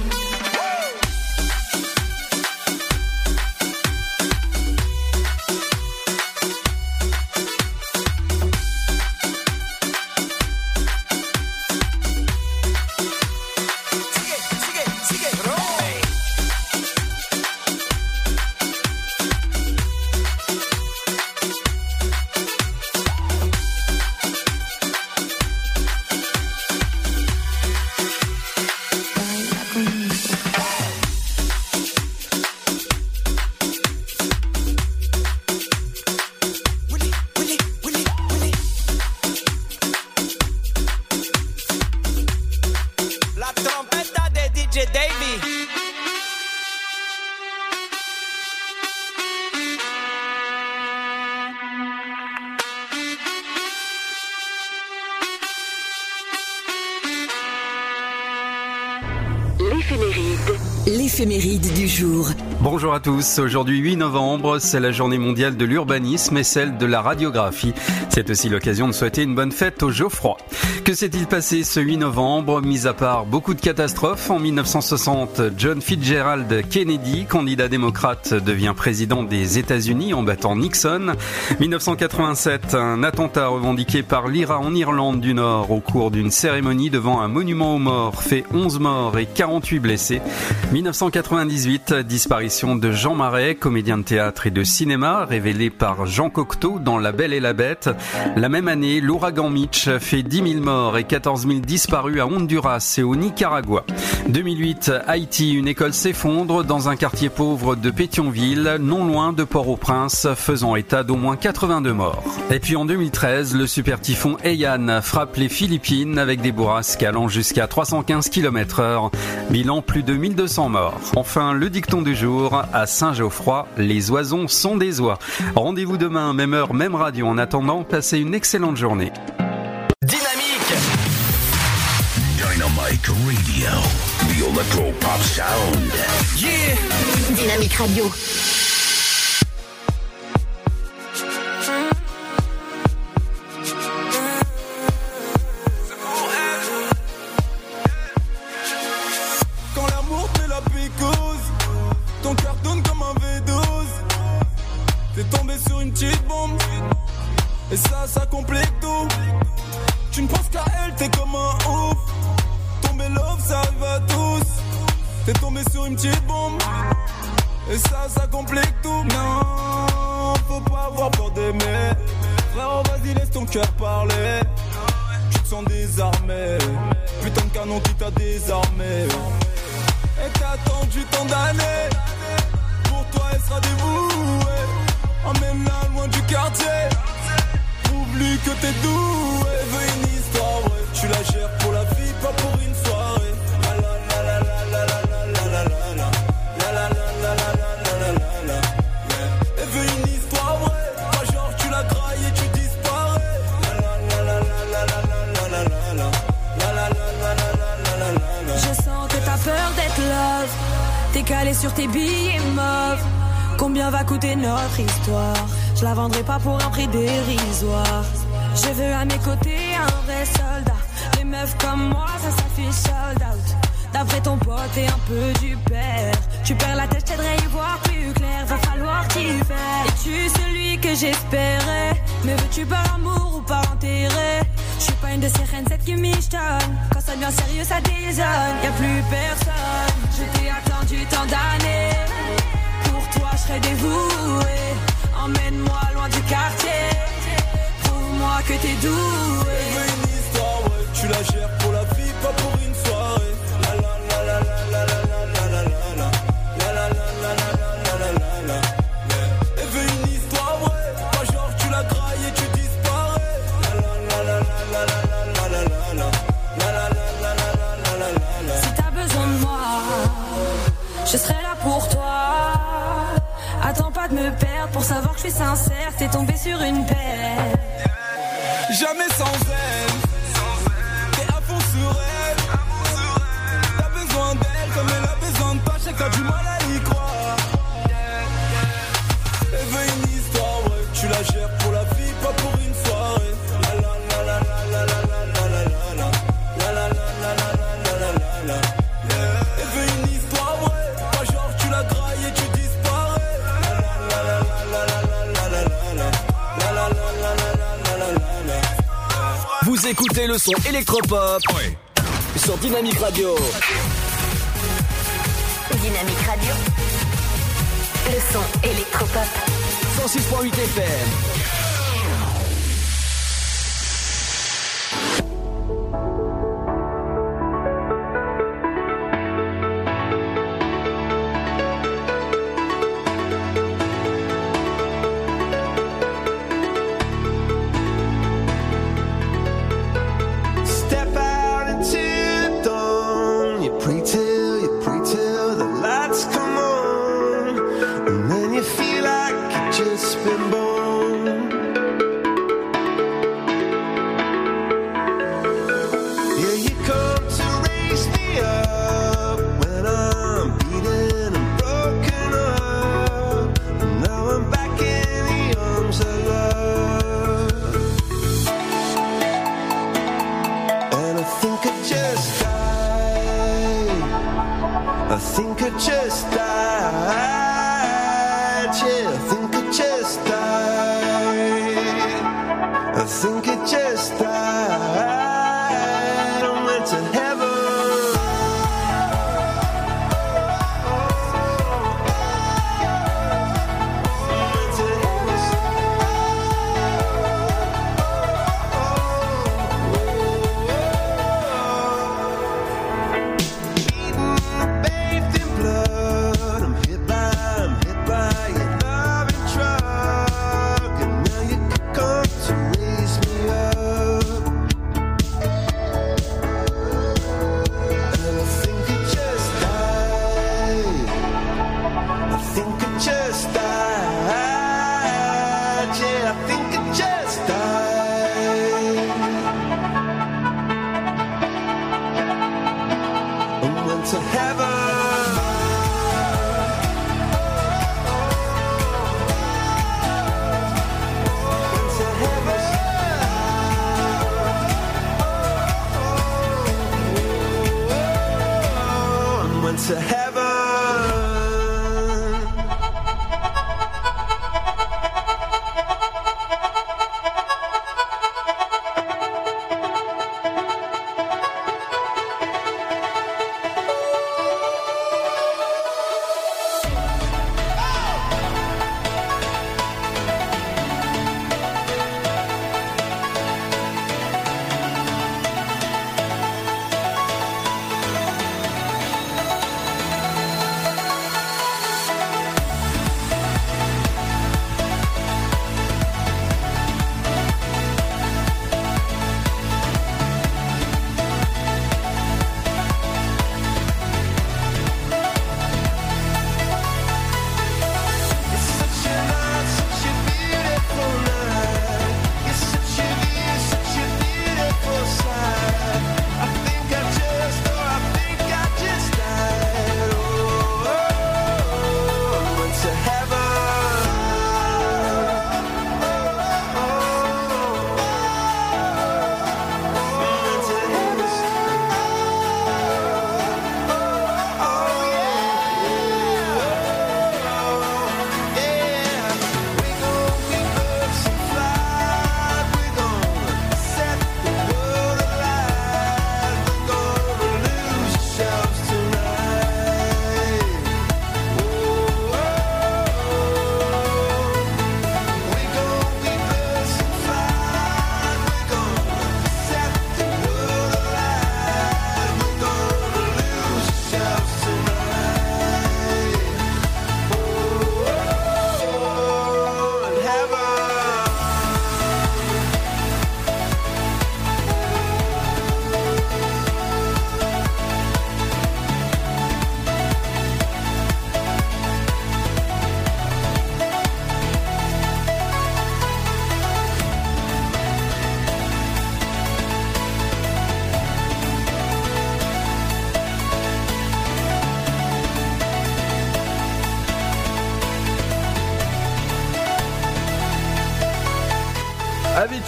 Bonjour à tous, aujourd'hui 8 novembre, c'est la journée mondiale de l'urbanisme et celle de la radiographie. C'est aussi l'occasion de souhaiter une bonne fête au Geoffroy. Que s'est-il passé ce 8 novembre? Mis à part beaucoup de catastrophes, en 1960, John Fitzgerald Kennedy, candidat démocrate, devient président des États-Unis en battant Nixon. 1987, un attentat revendiqué par l'IRA en Irlande du Nord au cours d'une cérémonie devant un monument aux morts fait 11 morts et 48 blessés. 1998, disparition de Jean Marais, comédien de théâtre et de cinéma, révélé par Jean Cocteau dans La Belle et la Bête. La même année, l'ouragan Mitch fait 10 000 morts et 14 000 disparus à Honduras et au Nicaragua. 2008, Haïti, une école s'effondre dans un quartier pauvre de Pétionville, non loin de Port-au-Prince, faisant état d'au moins 82 morts. Et puis en 2013, le super typhon Haiyan frappe les Philippines avec des bourrasques allant jusqu'à 315 km heure. Bilan plus de 1200 morts. Enfin, le dicton du jour, à Saint-Geoffroy, les oisons sont des oies. Rendez-vous demain, même heure, même radio. En attendant, passez une excellente journée. Dynamique Dynamite Radio, the electro pop sound. Yeah. Dynamique Radio. Qui t'a désarmé. Et t'as attendu tant d'années. Pour toi, elle sera dévouée. Emmène-la loin du quartier. Prouve-lui que t'es doué. Veux une histoire, ouais. Tu la gères pour la vie, pas pour une calé sur tes billets mauves. Combien va coûter notre histoire? Je la vendrai pas pour un prix dérisoire. Je veux à mes côtés un vrai soldat. Les meufs comme moi, ça s'affiche sold out. D'après ton pote et un peu du père. Tu perds la tête, à y voir plus clair. Va falloir t'y faire. Es-tu celui que j'espérais? Me veux-tu par amour ou par intérêt Je suis pas une de ces reines, cette qui michetonne. Quand ça devient sérieux, ça désonne. Y a plus personne. Je t'ai perdu tant d'années. Pour toi, je serai dévoué. Emmène-moi loin du quartier. Prouve-moi que t'es doué. une histoire, ouais, tu la gères pour la vie, pas pour une soirée. La la la. Je serai là pour toi. Attends pas de me perdre pour savoir que je suis sincère. T'es tombé sur une paire. Jamais sans elle. T'es à fond sur elle. T'as besoin d'elle comme elle a besoin de toi. Je sais que t'as du mal à écoutez le son électropop sur Dynamique Radio. Dynamique Radio. Le son électropop. 106.8 FM.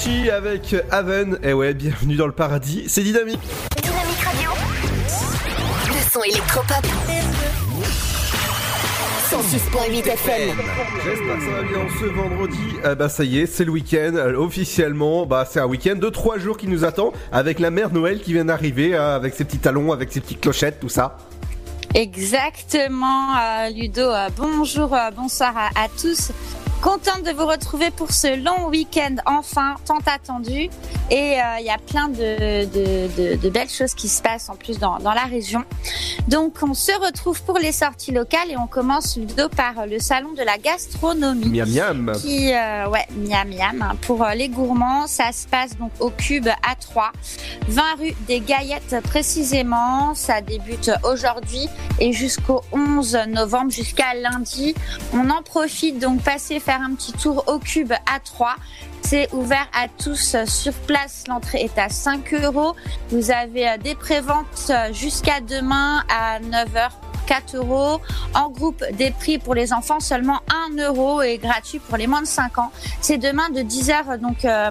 Avicii avec Haven. Et ouais, bienvenue dans le paradis. C'est dynamique. Dynamique Radio. Le son électropop. 106.8 FM. J'espère que ça va bien ce vendredi. Euh, bah ça y est, c'est le week-end. Euh, officiellement, bah c'est un week-end de trois jours qui nous attend avec la mère Noël qui vient d'arriver euh, avec ses petits talons, avec ses petites clochettes, tout ça. Exactement, euh, Ludo. Euh, bonjour, euh, bonsoir à, à tous. Contente de vous retrouver pour ce long week-end enfin tant attendu. Et euh, il y a plein de, de, de- de belles choses qui se passent en plus dans, dans la région. Donc on se retrouve pour les sorties locales et on commence Ludo par le salon de la gastronomie. Miam miam. Qui, euh, ouais, miam miam. hein. Pour euh, les gourmands, ça se passe donc au Cube à 3, 20 rue des Gaillettes précisément. Ça débute aujourd'hui et jusqu'au 11 novembre, jusqu'à lundi. On en profite donc passer faire un petit tour au Cube à 3. C'est ouvert à tous sur place. L'entrée est à 5 euros. Vous avez euh, des préventes euh, jusqu'à demain à 9h 4 euros. En groupe, des prix pour les enfants seulement 1 euro et gratuit pour les moins de 5 ans. C'est demain de 10h donc euh,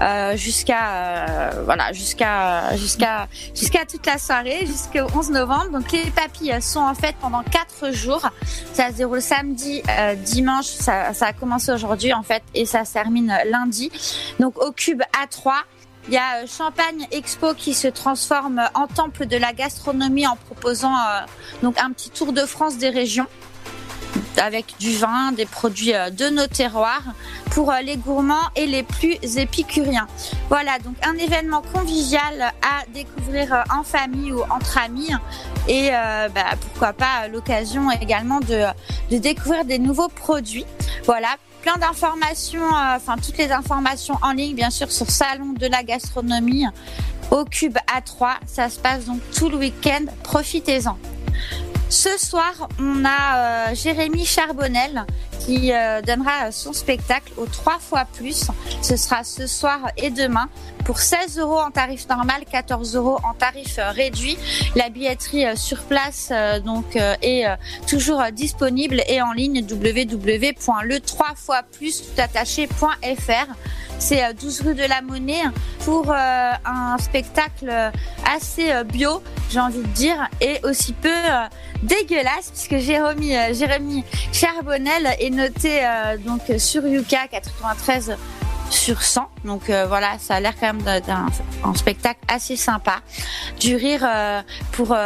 euh, jusqu'à euh, voilà jusqu'à jusqu'à jusqu'à toute la soirée jusqu'au 11 novembre. Donc les papilles sont en fait pendant 4 jours. Ça se déroule samedi, euh, dimanche. Ça, ça a commencé aujourd'hui en fait et ça termine lundi. Donc au cube A3. Il y a euh, Champagne Expo qui se transforme en temple de la gastronomie en proposant euh, donc un petit tour de France des régions avec du vin, des produits euh, de nos terroirs pour les gourmands et les plus épicuriens. Voilà, donc un événement convivial à découvrir en famille ou entre amis et bah, pourquoi pas l'occasion également de découvrir des nouveaux produits. Voilà, plein d'informations, euh, enfin toutes les informations en ligne bien sûr sur Salon de la gastronomie au Cube A3. Ça se passe donc tout le week-end, profitez-en. Ce soir, on a euh, Jérémy Charbonnel qui euh, donnera son spectacle au trois fois plus. Ce sera ce soir et demain pour 16 euros en tarif normal, 14 euros en tarif réduit. La billetterie euh, sur place euh, donc est toujours disponible et en ligne www.le 3 fois plus tout attaché.fr. C'est euh, 12 rue de la Monnaie pour un spectacle assez bio, j'ai envie de dire, et aussi peu dégueulasse puisque Jérémy, Jérémy Charbonnel est noté euh, donc sur Yuka 93 sur 100. Donc euh, voilà, ça a l'air quand même d'un d'un- un spectacle assez sympa. Du rire euh, pour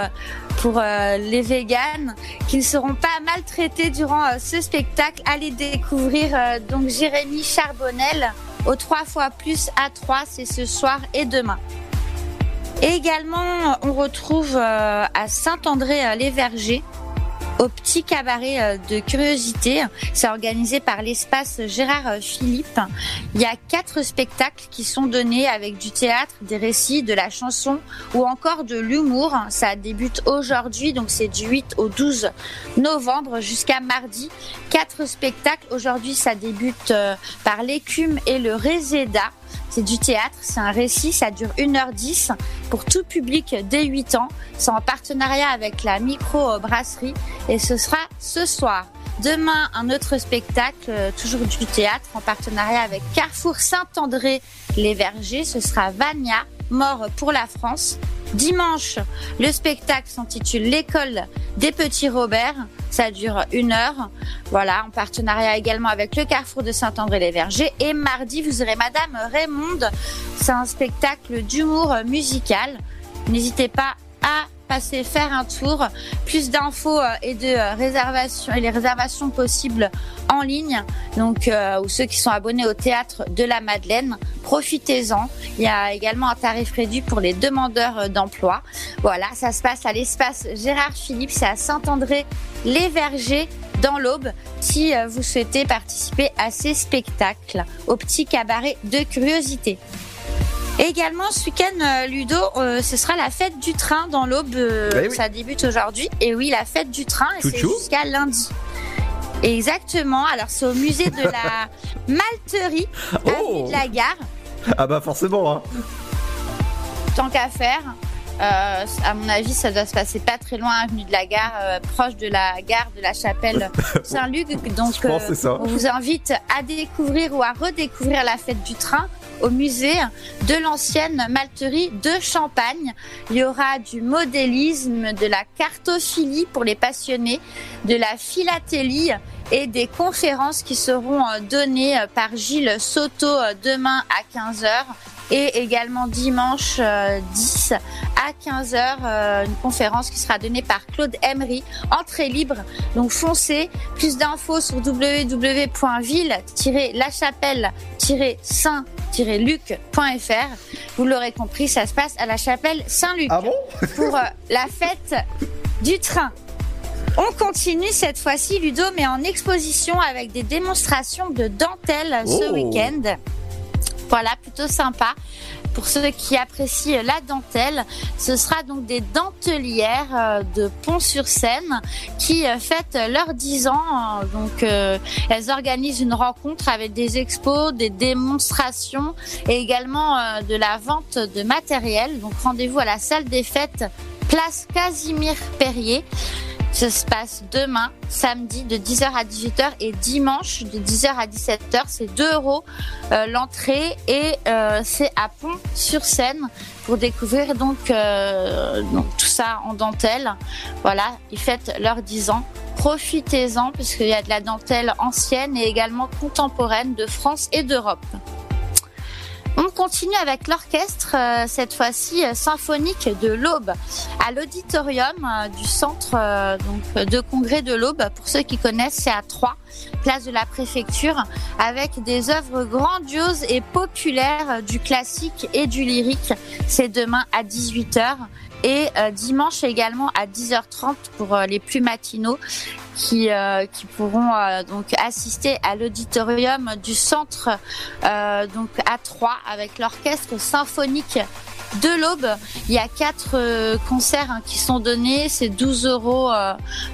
pour les véganes qui ne seront pas maltraités durant ce spectacle. Allez découvrir donc Jérémy Charbonnel au 3 fois plus à 3, c'est ce soir et demain. Et également, on retrouve à Saint-André-les-Vergers au petit cabaret euh, de curiosité. C'est organisé par l'espace Gérard euh, Philippe. Il y a quatre spectacles qui sont donnés avec du théâtre, des récits, de la chanson ou encore de l'humour. Ça débute aujourd'hui, donc c'est du 8 au 12 novembre jusqu'à mardi. Quatre spectacles. Aujourd'hui, ça débute euh, par l'écume et le réséda. C'est du théâtre, c'est un récit, ça dure 1h10 pour tout public dès 8 ans. C'est en partenariat avec la micro-brasserie et ce sera ce soir. Demain, un autre spectacle, euh, toujours du théâtre, en partenariat avec Carrefour Saint-André-les-Vergers. Ce sera Vania, mort pour la France. Dimanche, le spectacle s'intitule L'école des petits Robert. Ça dure une heure. Voilà, en partenariat également avec le Carrefour de Saint-André-les-Vergers. Et mardi, vous aurez Madame Raymonde. C'est un spectacle d'humour musical. N'hésitez pas à passer faire un tour. Plus d'infos euh, et de euh, réservations et les réservations possibles en ligne. Donc, euh, ou ceux qui sont abonnés au théâtre de la Madeleine, profitez-en. Il y a également un tarif réduit pour les demandeurs d'emploi. Voilà, ça se passe à l'espace Gérard Philippe, c'est à Saint-André-les-Vergers dans l'Aube. Si vous souhaitez participer à ces spectacles au petit cabaret de curiosité. Également, ce week-end, euh, Ludo, euh, ce sera la fête du train dans l'Aube. euh, Eh oui. Ça débute aujourd'hui. Et oui, la fête du train, et c'est jusqu'à lundi. Exactement. Alors, c'est au musée de la Malterie, avenue de la Gare. Ah bah forcément, hein. Tant qu'à faire. Euh, à mon avis, ça doit se passer pas très loin, avenue de la Gare, euh, proche de la gare de la chapelle Saint-Luc. Donc, ça. on vous invite à découvrir ou à redécouvrir la fête du train au musée de l'ancienne malterie de Champagne. Il y aura du modélisme, de la cartophilie pour les passionnés, de la philatélie et des conférences qui seront euh, données euh, par Gilles Soto euh, demain à 15h et également dimanche euh, 10 à 15h euh, une conférence qui sera donnée par Claude Emery, entrée libre. Donc foncez, plus d'infos sur www.ville-lachapelle-saint-luc.fr. Vous l'aurez compris, ça se passe à la chapelle Saint-Luc Ah bon? Pour euh, la fête du train. On continue cette fois-ci, Ludo, mais en exposition avec des démonstrations de dentelle ce Oh. week-end. Voilà, plutôt sympa. Pour ceux qui apprécient la dentelle, ce sera donc des dentelières euh, de Pont-sur-Seine qui euh, fêtent leurs 10 ans. Euh, Donc, euh, elles organisent une rencontre avec des expos, des démonstrations et également de la vente de matériel. Donc, rendez-vous à la salle des fêtes, place Casimir Perrier. Ça se passe demain, samedi, de 10h à 18h et dimanche de 10h à 17h. C'est 2 euros euh, l'entrée et euh, c'est à Pont-sur-Seine pour découvrir donc, euh, donc tout ça en dentelle. Voilà, ils fêtent leurs 10 ans. Profitez-en parce qu'il y a de la dentelle ancienne et également contemporaine de France et d'Europe. On continue avec l'orchestre, euh, cette fois-ci euh, symphonique de l'Aube, à l'auditorium euh, du centre de congrès de l'Aube. Pour ceux qui connaissent, c'est à Troyes, place de la préfecture, avec des œuvres grandioses et populaires du classique et du lyrique. C'est demain à 18h et euh, dimanche également à 10h30 pour euh, les plus matinaux qui, euh, qui pourront donc assister à l'auditorium du centre donc à Troyes avec l'orchestre symphonique de l'Aube. Il y a quatre concerts hein, qui sont donnés, c'est 12 euros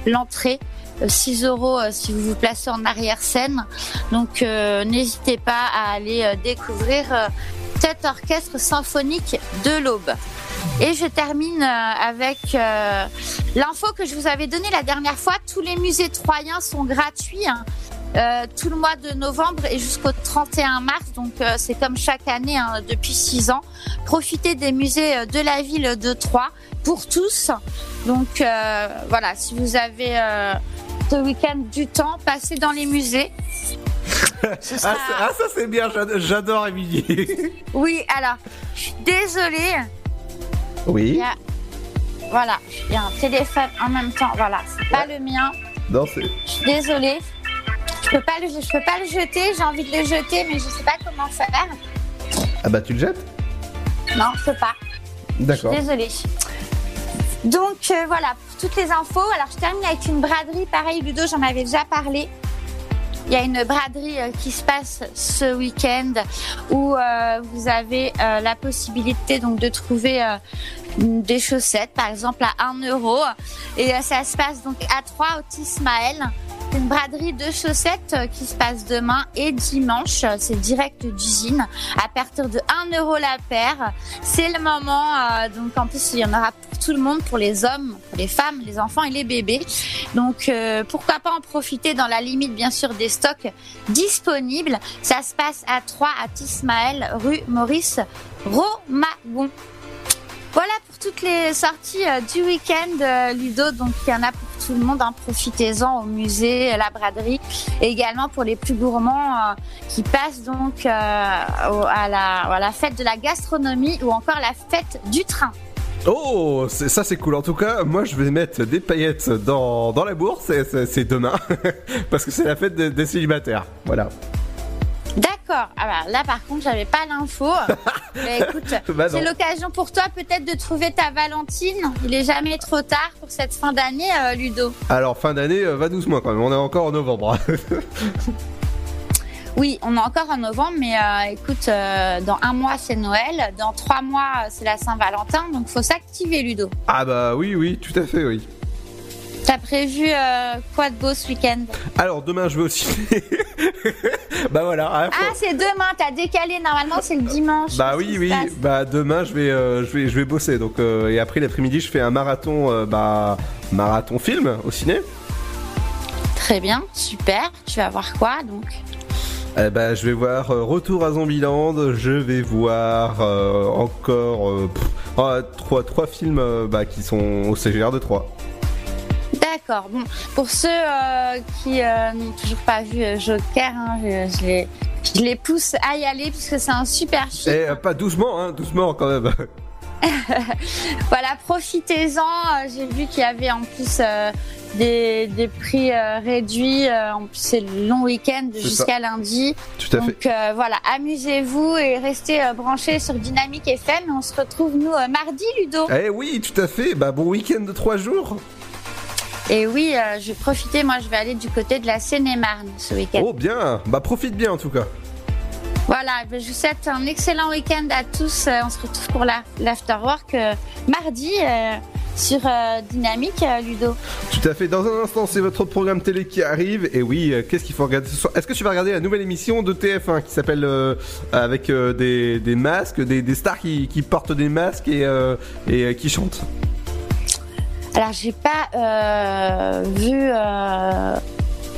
l'entrée. euh, 6 euros si vous vous placez en arrière-scène. Donc n'hésitez pas à aller découvrir cet orchestre symphonique de l'Aube. Et je termine euh, avec euh, l'info que je vous avais donnée la dernière fois. Tous les musées troyens sont gratuits. hein, euh, tout le mois de novembre et jusqu'au 31 mars. Donc euh, c'est comme chaque année hein, depuis six ans. Profitez des musées de la ville de Troyes pour tous. Donc voilà, si vous avez ce week-end du temps, passez dans les musées. ah, ah, ça c'est bien, j'ad- j'adore Émilie. Oui, alors, je suis désolée. Il oui. y a... Voilà, il y a un téléphone en même temps. Voilà, c'est pas le mien. Non, c'est. Je suis désolée. Je peux pas le, je peux pas le jeter. J'ai envie de le jeter, mais je sais pas comment faire. Ah bah tu le jettes? Non, je peux pas. D'accord. Désolée. Donc euh, voilà, pour toutes les infos. Alors je termine avec une braderie. Pareil, Ludo, j'en avais déjà parlé. Il y a une braderie euh, qui se passe ce week-end où euh, vous avez euh, la possibilité donc de trouver des chaussettes, par exemple à 1 euro. Et ça se passe donc à 3 au Tismaël. Une braderie de chaussettes euh, qui se passe demain et dimanche. C'est direct d'usine à partir de 1 euro la paire. C'est le moment. euh, donc en plus, il y en aura pour tout le monde, pour les hommes, pour les femmes, les enfants et les bébés. Donc euh, pourquoi pas en profiter dans la limite bien sûr des stocks disponibles. Ça se passe à 3 à Tismaël, rue Maurice Romagon. Voilà pour toutes les sorties euh, du week-end, euh, Ludo. Donc, il y en a pour tout le monde. hein. Profitez-en au musée, à la braderie. Et également pour les plus gourmands euh, qui passent donc à, la, fête de la gastronomie ou encore la fête du train. Oh, ça c'est cool. En tout cas, moi je vais mettre des paillettes dans, dans la bourse. c'est demain. Parce que c'est la fête des, des célibataires. Voilà. D'accord. Alors là, par contre, j'avais pas l'info. Mais écoute, Bah c'est l'occasion pour toi peut-être de trouver ta Valentine. Il est jamais trop tard pour cette fin d'année, euh, Ludo. Alors, fin d'année, euh, va doucement quand même. On est encore en novembre. Oui, on est encore en novembre, mais euh, écoute, dans un mois c'est Noël, dans trois mois c'est la Saint-Valentin, donc faut s'activer, Ludo. ah bah oui, oui, tout à fait, oui. T'as prévu euh, quoi de beau ce week-end? Alors, demain je vais au ciné. bah voilà. hein, faut- Ah, c'est demain, t'as décalé, normalement c'est le dimanche. Bah oui, oui. Bah demain je vais, euh, je vais, je vais bosser. Donc euh, et après l'après-midi je fais un marathon, bah marathon film au ciné. Très bien, super. Tu vas voir quoi donc? Eh ben, je vais voir euh, Retour à Zombieland, je vais voir euh, encore euh, pff, ah, trois, trois films bah, qui sont au CGR de 3. D'accord. Bon, pour ceux euh, qui euh, n'ont toujours pas vu euh, Joker, hein, je, je les, je les pousse à y aller puisque c'est un super Et film. euh, pas doucement, hein, doucement quand même. voilà, profitez-en. J'ai vu qu'il y avait en plus des, des prix réduits. En plus, c'est le long week-end jusqu'à lundi. Tout à Donc fait. voilà, amusez-vous et restez branchés sur Dynamique FM. On se retrouve nous mardi, Ludo. Eh oui, tout à fait. Bah, bon week-end de 3 jours. Et oui, euh, je vais profiter. Moi, je vais aller du côté de la Seine-et-Marne ce week-end. Oh bien, bah profite bien en tout cas. Voilà, ben, je vous souhaite un excellent week-end à tous. Euh, On se retrouve pour la- l'afterwork euh, mardi euh, sur euh, Dynamique, Ludo. Tout à fait. Dans un instant, c'est votre programme télé qui arrive. Et oui, qu'est-ce qu'il faut regarder ce soir? Est-ce que tu vas regarder la nouvelle émission de TF1 qui s'appelle avec des, des masques, des, des stars qui, qui portent des masques et, et qui chantent? Alors, j'ai pas euh, vu euh,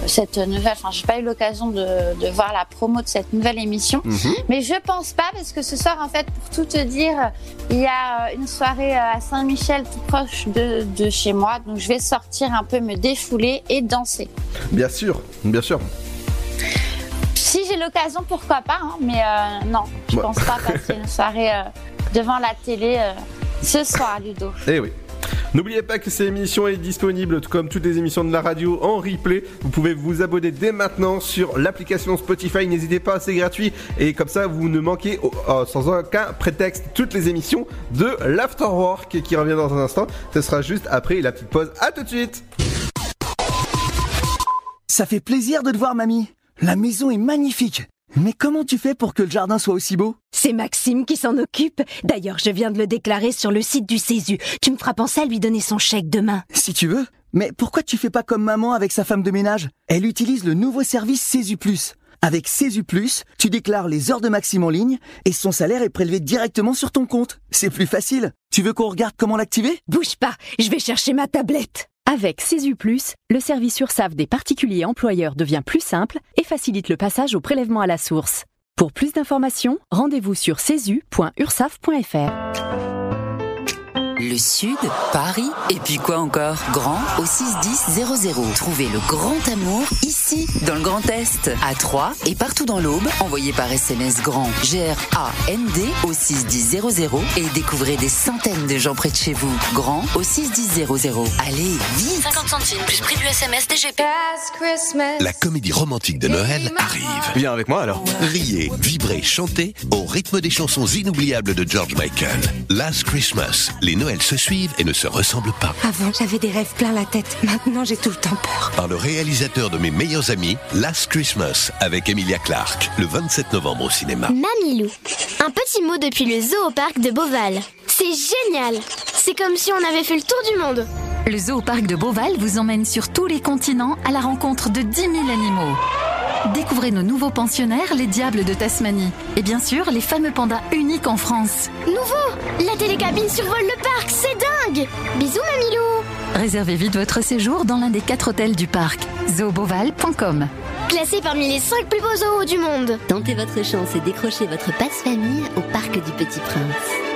cette nouvelle, enfin, j'ai pas eu l'occasion de, de voir la promo de cette nouvelle émission. Mhm. Mais je pense pas parce que ce soir, en fait, pour tout te dire, il y a euh, une soirée à Saint-Michel tout proche de, de chez moi. Donc, je vais sortir un peu me défouler et danser. Bien sûr, bien sûr. Si j'ai l'occasion, pourquoi pas, hein, mais euh, non, je Ouais. pense pas passer une soirée euh, devant la télé euh, ce soir, Ludo. Eh oui. N'oubliez pas que cette émission est disponible comme toutes les émissions de la radio en replay. Vous pouvez vous abonner dès maintenant sur l'application Spotify. N'hésitez pas, c'est gratuit. Et comme ça, vous ne manquez oh, sans aucun prétexte toutes les émissions de l'Afterwork qui revient dans un instant. Ce sera juste après la petite pause. À tout de suite Ça fait plaisir de te voir, mamie. La maison est magnifique. Mais comment tu fais pour que le jardin soit aussi beau? C'est Maxime qui s'en occupe. D'ailleurs, je viens de le déclarer sur le site du Césu. Tu me feras penser à lui donner son chèque demain. Si tu veux. Mais pourquoi tu fais pas comme maman avec sa femme de ménage? Elle utilise le nouveau service Césu Plus. Avec Césu Plus, tu déclares les heures de Maxime en ligne et son salaire est prélevé directement sur ton compte. C'est plus facile. Tu veux qu'on regarde comment l'activer? Bouge pas, je vais chercher ma tablette. Avec Plus, le service URSAF des particuliers employeurs devient plus simple et facilite le passage au prélèvement à la source. Pour plus d'informations, rendez-vous sur cesu.ursaf.fr. Le Sud, Paris, et puis quoi encore? Grand au 61000. Trouvez le grand amour ici, dans le Grand Est, à Troyes et partout dans l'Aube. Envoyez par SMS grand G-R-A-N-D au 61000 et découvrez des centaines de gens près de chez vous. Grand au 61000. Allez, vite 50 centimes plus prix du SMS DGP. La comédie romantique de Noël arrive. Viens avec moi alors. Riez, vibrez, chantez au rythme des chansons inoubliables de George Michael. Last Christmas, les Noëls se suivent et ne se ressemblent pas. Avant, j'avais des rêves plein la tête. Maintenant, j'ai tout le temps peur. Par le réalisateur de mes meilleurs amis, Last Christmas, avec Emilia Clarke, le 27 novembre au cinéma. Mamilou. Un petit mot depuis le zoo au parc de Beauval. C'est génial. C'est comme si on avait fait le tour du monde. Le zoo parc de Beauval vous emmène sur tous les continents à la rencontre de 10 000 animaux. Découvrez nos nouveaux pensionnaires, les diables de Tasmanie. Et bien sûr, les fameux pandas uniques en France. Nouveau La télécabine survole le parc, c'est dingue Bisous Mamilou Réservez vite votre séjour dans l'un des quatre hôtels du parc. zooboval.com Classé parmi les 5 plus beaux zoos du monde. Tentez votre chance et décrochez votre passe-famille au Parc du Petit Prince.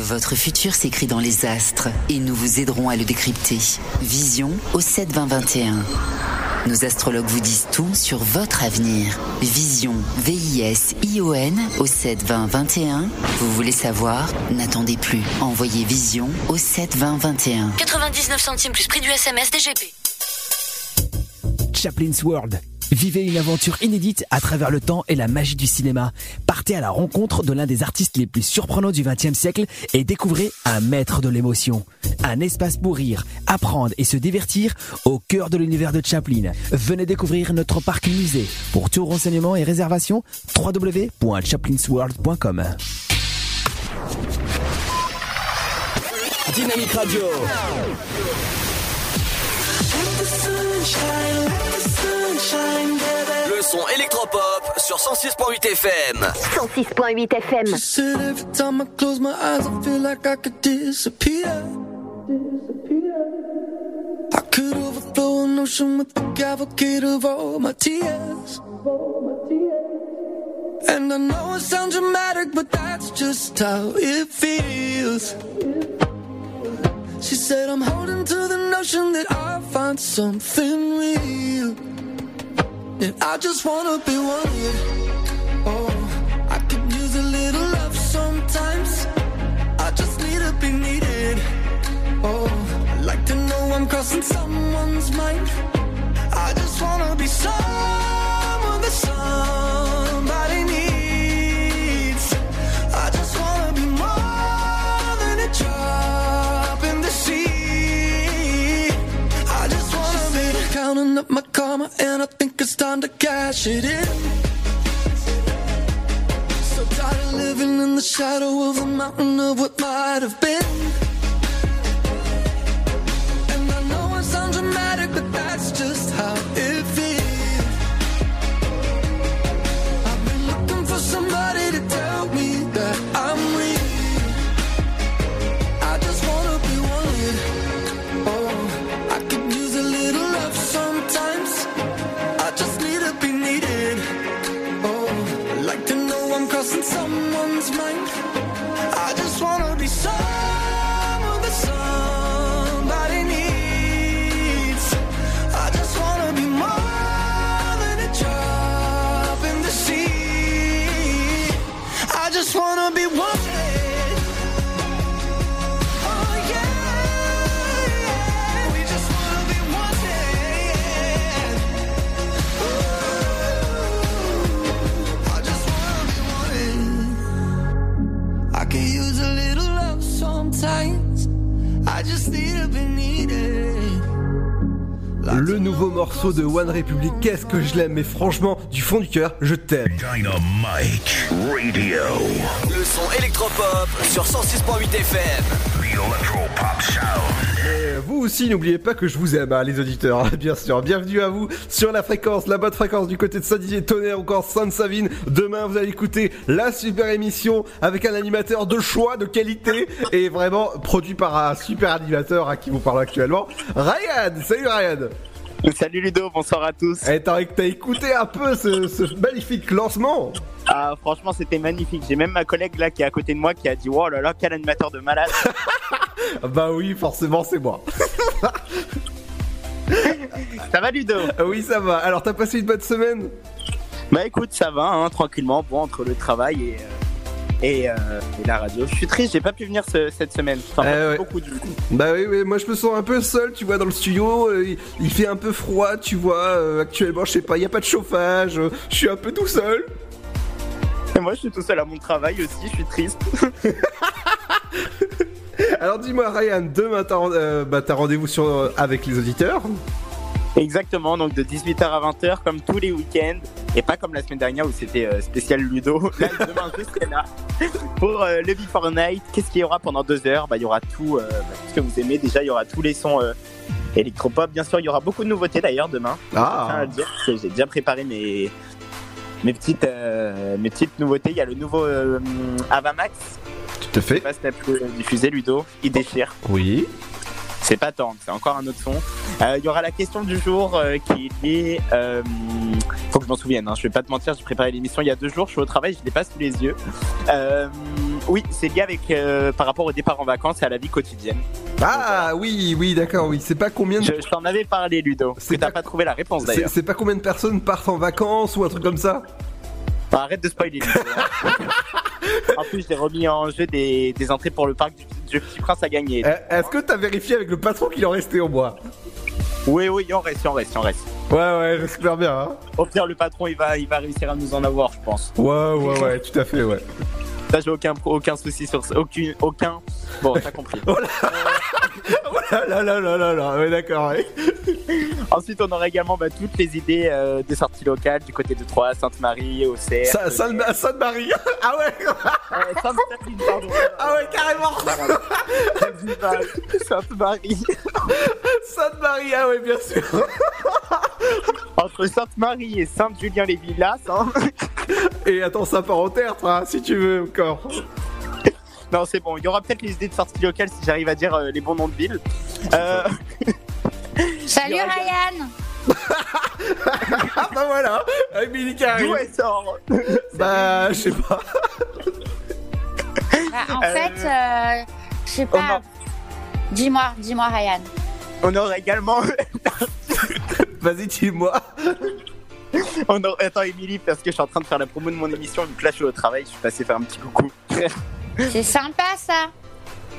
Votre futur s'écrit dans les astres et nous vous aiderons à le décrypter. Vision au 7 20 21. Nos astrologues vous disent tout sur votre avenir. Vision, V-I-S-I-O-N au 7 20 21. Vous voulez savoir? N'attendez plus. Envoyez Vision au 7 20 21. 99 centimes plus prix du SMS DGP. Chaplin's World. Vivez une aventure inédite à travers le temps et la magie du cinéma. Partez à la rencontre de l'un des artistes les plus surprenants du XXe siècle et découvrez un maître de l'émotion. Un espace pour rire, apprendre et se divertir au cœur de l'univers de Chaplin. Venez découvrir notre parc musée. Pour tout renseignement et réservation, www.chaplinsworld.com. Dynamique Radio. Le son électropop sur 106.8 FM. 106.8 FM. She said every time I close my eyes, I feel like I could disappear. I could overflow an ocean with the cavalcade of all my tears. And I know it sounds dramatic, but that's just how it feels. She said, I'm holding to the notion that I'll find something real. And I just wanna be wanted. Oh, I could use a little love sometimes. I just need to be needed. Oh, I like to know I'm crossing someone's mind. I just wanna be someone that somebody needs. I just wanna be more than a drop in the sea. I just wanna be counting up my karma, and I it's time to cash it in. So tired of living in the shadow of a mountain of what might have been. Nouveau morceau de One Republic, qu'est-ce que je l'aime, mais franchement, du fond du cœur, je t'aime. Dynamite Radio. Le son électropop sur 106.8 FM. Electropop Sound. Et vous aussi, n'oubliez pas que je vous aime, hein, les auditeurs, bien sûr. Bienvenue à vous sur la fréquence, la bonne fréquence du côté de Saint-Dizier, Tonnerre, encore Sainte-Savine. Demain, vous allez écouter la super émission avec un animateur de choix, de qualité, et vraiment produit par un super animateur à qui vous parle actuellement, Ryan. Salut Ryan. Salut Ludo, bonsoir à tous. Et t'as t'as écouté un peu ce, ce magnifique lancement Ah, franchement, c'était magnifique. J'ai même ma collègue là qui est à côté de moi qui a dit Oh là là, quel animateur de malade. Bah oui, forcément, c'est moi. ça va Ludo? Oui, ça va. Alors, t'as passé une bonne semaine? Bah écoute, ça va, hein, tranquillement. Bon, entre le travail et, euh, et, euh, et la radio. Je suis triste, j'ai pas pu venir ce- cette semaine. Enfin, ouais. beaucoup du coup. Bah oui, oui, moi je me sens un peu seul, tu vois, dans le studio. euh, il, il fait un peu froid, tu vois. euh, actuellement, je sais pas, il y a pas de chauffage. euh, je suis un peu tout seul. Et moi, je suis tout seul à mon travail aussi, je suis triste. Alors dis-moi, Ryan, demain t'as euh, bah, rendez-vous sur euh, avec les auditeurs. Exactement, donc de 18h à 20h, comme tous les week-ends. Et pas comme la semaine dernière où c'était euh, spécial Ludo. Là, demain, je serai là pour euh, le Before Night. Qu'est-ce qu'il y aura pendant deux heures? Bah, Il y aura tout, euh, bah, tout ce que vous aimez. Déjà, il y aura tous les sons euh, électropop. Bien sûr, il y aura beaucoup de nouveautés d'ailleurs demain. Ah. J'ai déjà préparé mes, mes, petites, mes petites nouveautés. Il y a le nouveau Avamax. Tout à fait. Je sais pas si t'as pu diffuser, Ludo. Il déchire. Oui. C'est pas tendre, c'est encore un autre son. Euh, Il y aura la question du jour euh, qui est. Euh, faut que je m'en souvienne, hein, je vais pas te mentir, j'ai préparé l'émission il y a deux jours, je suis au travail, je l'ai pas sous les yeux. Euh, oui, c'est lié avec par rapport au départ en vacances et à la vie quotidienne. Ah oui, oui, d'accord, oui. C'est pas combien de... Je, je t'en avais parlé, Ludo. Que t'as pas trouvé la réponse C'est d'ailleurs. c'est pas combien de personnes partent en vacances ou un truc comme ça? Bah, arrête de spoiler. Ludo, hein. en plus, j'ai remis en jeu des, des entrées pour le parc du, du Petit Prince à gagner. Eh, Est-ce que t'as vérifié avec le patron qu'il en restait au bois? Oui, oui, il en reste, il en reste, il en reste. Ouais, ouais, j'espère bien. Hein Au pire, le patron, il va, il va réussir à nous en avoir, je pense. ouais, ouais, ouais, tout à fait, ouais. Ça, j'ai aucun, aucun souci sur ça. Aucun, aucun. Bon, t'as compris. Oh là là là là là là, ouais, d'accord, ouais. Ensuite, on aura également bah, toutes les idées euh, des sorties locales du côté de Troyes, Sainte-Marie, Auxerre. Sa- Sainte- Sainte-Marie Ah ouais Euh, Sainte-Marie, pardon. Ah ouais, carrément Sainte-Marie. Sainte-Marie, ah ouais, bien sûr Entre Sainte-Marie et Sainte-Julien-les-Villas, hein. Et attends, ça part en terre, si tu veux, encore. Non, c'est bon. Il y aura peut-être les idées de sorties locales si j'arrive à dire euh, les bons noms de villes. Euh, Salut Ryan Ah bah voilà Emily qui arrive D'où elle sort? Bah, je sais pas. Bah, En Euh, fait, euh, je sais pas. Dis-moi, dis-moi Ryan. On aura également. Vas-y, dis-moi. On aura... Attends, Émilie, parce que je suis en train de faire la promo de mon émission, donc là je suis au travail, je suis passé faire un petit coucou. C'est sympa ça.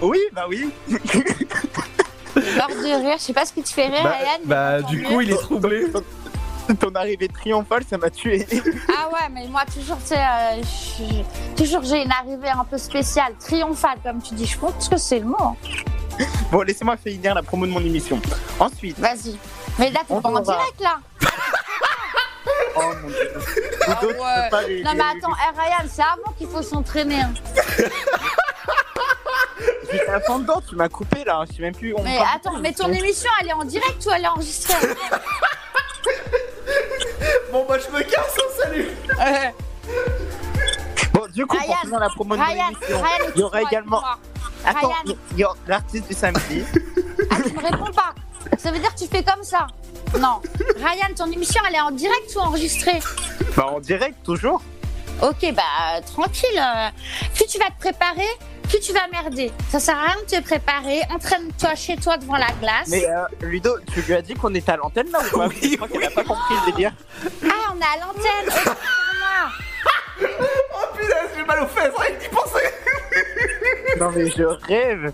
oui, bah oui. Mort de rire. Je sais pas ce qui te fait rire Bah, bah, du coup, il est troublé. Ton arrivée triomphale, ça m'a tué. Ah ouais, mais moi toujours, tu sais, euh, toujours j'ai une arrivée un peu spéciale, triomphale comme tu dis. Je pense que c'est le mot. hein. Bon, laissez-moi finir la promo de mon émission. Ensuite. Vas-y. Mais là, t'es On pas en direct là. Oh mon dieu. Ah les- Non mais les- attends, eh, Ryan, c'est avant qu'il faut s'entraîner. hein. J'étais à fond dedans, tu m'as coupé là, je sais même plus. on Mais parle attends, plus. mais ton émission, elle est en direct ou elle est enregistrée Bon, bah, je me casse, hein, salut Bon, du coup, Ryan, pour finir la promo de Ryan, il y aura également. Attends, Ryan. il y aura l'artiste du samedi. Ah, tu me réponds pas. Ça veut dire que tu fais comme ça. Non. Ryan, ton émission, elle est en direct ou enregistrée bah, en direct, toujours. Ok, bah euh, tranquille. euh, Plus tu vas te préparer, plus tu vas merder. Ça sert à rien de te préparer. Entraîne-toi chez toi devant la glace. Mais euh, Ludo, tu lui as dit qu'on était à l'antenne là ou pas? Je crois qu'elle a pas compris le délire. Ah, on est à l'antenne. Oh putain, j'ai mal aux fesses, rien que d'y penser Non mais je rêve.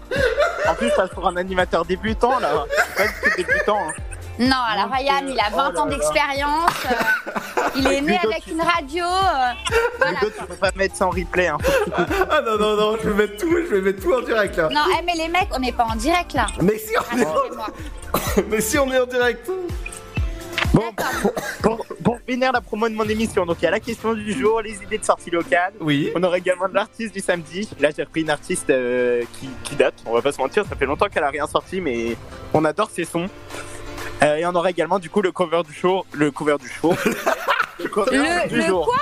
En plus, ça pour un animateur débutant là. Pas du tout débutant. hein. Non, alors Ryan, il a 20 Oh là ans d'expérience. euh, il est né Ludo, avec tu- une radio. euh, voilà. Ludo, tu peux pas mettre ça en replay. Hein. Ah non, non, non, je vais mettre tout, je vais mettre tout en direct, là. Non, eh, mais les mecs, on n'est pas en direct là. Mais si, on est Rassurez-moi. Mais si, on est en direct Bon, pour, pour finir la promo de mon émission, donc il y a la question du jour, les idées de sortie locale. Oui. On aura également de l'artiste du samedi. Là, j'ai repris une artiste euh, qui, qui date. On va pas se mentir, ça fait longtemps qu'elle a rien sorti, mais on adore ses sons. Euh, et on aura également du coup le cover du show, le cover du show, le cover Le, du le jour, quoi?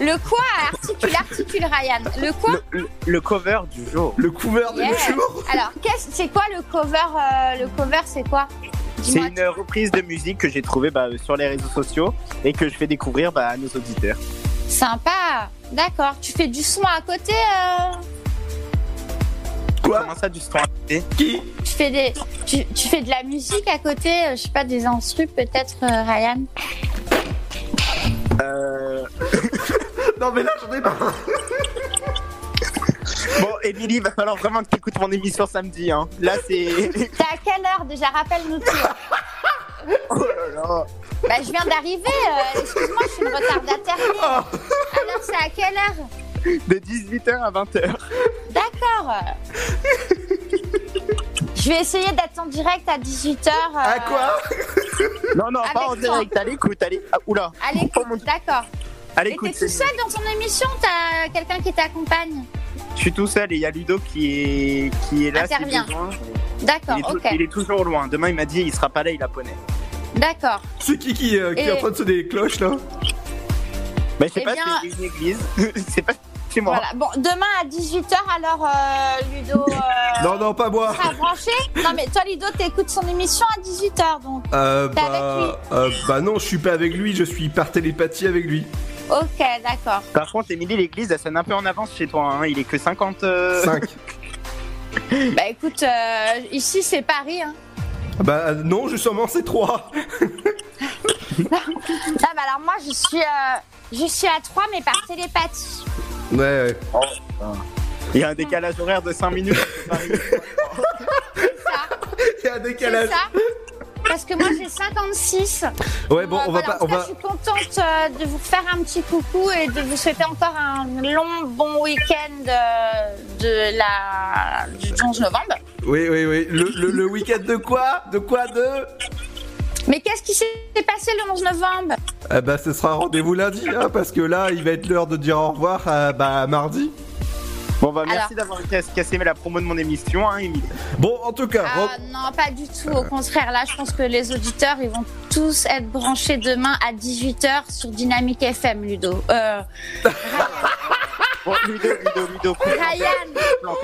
Le quoi? Articule, articule Ryan. Le quoi? Le, le- le cover du jour. Le cover du jour Alors, qu'est-ce- c'est quoi le cover euh, Le cover, c'est quoi? C'est une reprise de musique que j'ai trouvée bah, sur les réseaux sociaux et que je fais découvrir bah, à nos auditeurs. Sympa. D'accord. Tu fais du son à côté euh Quoi? Comment ça, du son à côté? Qui? Tu fais, des, tu, tu fais de la musique à côté euh, Je sais pas, des instrus peut-être, euh, Ryan? Euh... Non, mais là, j'en ai marre Bon, Émilie, va falloir vraiment que tu écoutes mon émission samedi. Hein. Là, c'est. T'es à quelle heure déjà? Rappelle-nous tout. oh là là. Bah, je viens d'arriver. euh, Excuse-moi, je suis une retardataire. née. Alors, c'est à quelle heure? De 18h à 20h. D'accord. Je vais essayer d'être en direct à 18h. À quoi? Non, non, pas en direct. À l'écoute. L'é- ah, oula. À l'écoute, d'accord. T'es tout seul dans ton émission? T'as quelqu'un qui t'accompagne? Je suis tout seul et il y a Ludo qui est, qui est là. Intervient. D'accord, Il est, tou- ok. il est toujours loin. Demain, il m'a dit il sera pas là, il a poney. D'accord. C'est qui qui, euh, qui est en train de sonner les cloches, là? Bah, je sais Eh pas, bien- c'est une église. c'est pas chez moi. Voilà. Bon, demain à 18h, alors euh, Ludo. euh, Non, non, pas moi sera branché Non, mais toi, Ludo, t'écoutes son émission à 18h donc. Euh, T'es avec bah, euh, bah non, je suis pas avec lui, je suis par télépathie avec lui. Ok, d'accord. Par contre, Émilie, l'église, elle sonne un peu en avance chez toi. Hein. Il est que 50. euh, 5. Bah écoute, euh, ici c'est Paris. Hein. Bah non, justement, c'est 3. Ah bah alors moi je suis, euh, je suis à 3 mais par télépathie. Ouais, ouais. Il y a un décalage horaire de 5 minutes. Il y a un C'est décalage. ça Parce que moi j'ai 56. Ouais, bon, Euh, on va voilà, pas. en tout On cas, va... Je suis contente euh, de vous faire un petit coucou et de vous souhaiter encore un long bon week-end euh, de la du 11 novembre. Oui, oui, oui. Le, le, le week-end de quoi? De quoi de? Mais qu'est-ce qui s'est passé le 11 novembre? Eh bah, ce sera rendez-vous lundi, hein, parce que là, il va être l'heure de dire au revoir à bah, mardi. Bon, bah, merci d'avoir cassé cassé la promo de mon émission, hein, Émilie. Bon, en tout cas, Ah non, pas du tout. Au contraire, là, je pense que les auditeurs, ils vont tous être branchés demain à 18h sur Dynamique FM, Ludo. Euh, Bon, Ludo, Ludo, Ludo. Ryan,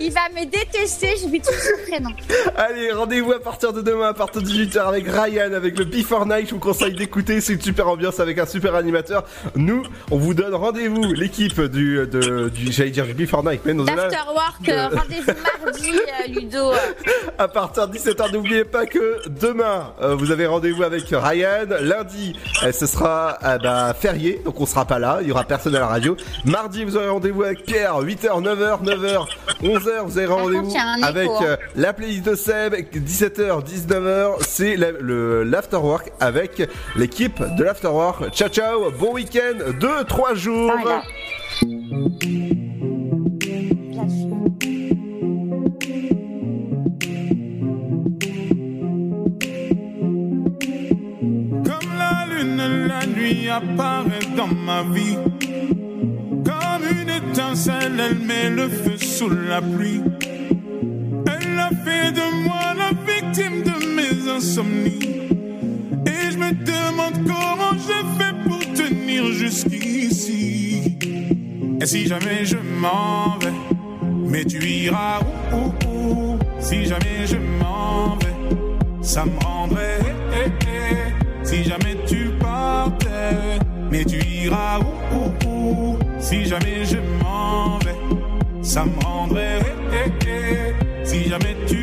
il va me détester, je lui tout son prénom. Allez, rendez-vous à partir de demain, à partir de 18h avec Ryan, avec le Before Night. Je vous conseille d'écouter, c'est une super ambiance avec un super animateur. Nous, on vous donne rendez-vous, l'équipe du, de, du, j'allais dire du Before Night, mais non, Afterwork, de- euh, rendez-vous mardi, euh, Ludo. à partir de 17h. N'oubliez pas que demain, euh, vous avez rendez-vous avec Ryan. Lundi, euh, ce sera bah, férié, donc on sera pas là. Il y aura personne à la radio. Mardi, vous aurez rendez-vous avec Pierre. 8h, 9h, 9h, 11h. Vous avez rendez-vous avec hein. euh, la playlist de Seb. 17h, 19h, c'est l'afterwork avec l'équipe de l'afterwork. Ciao, ciao. Bon week-end de 3 jours. Comme la lune, la nuit apparaît dans ma vie. Elle met le feu sous la pluie. Elle a fait de moi la victime de mes insomnies. Et je me demande comment je fais pour tenir jusqu'ici. Et si jamais je m'en vais, mais tu iras où, où, où? Si jamais je m'en vais, ça me rendrait. eh, eh, eh. Si jamais tu partais, mais tu iras où, où? Si jamais je m'en vais, ça me rendrait. Eh, eh, eh. Si jamais tu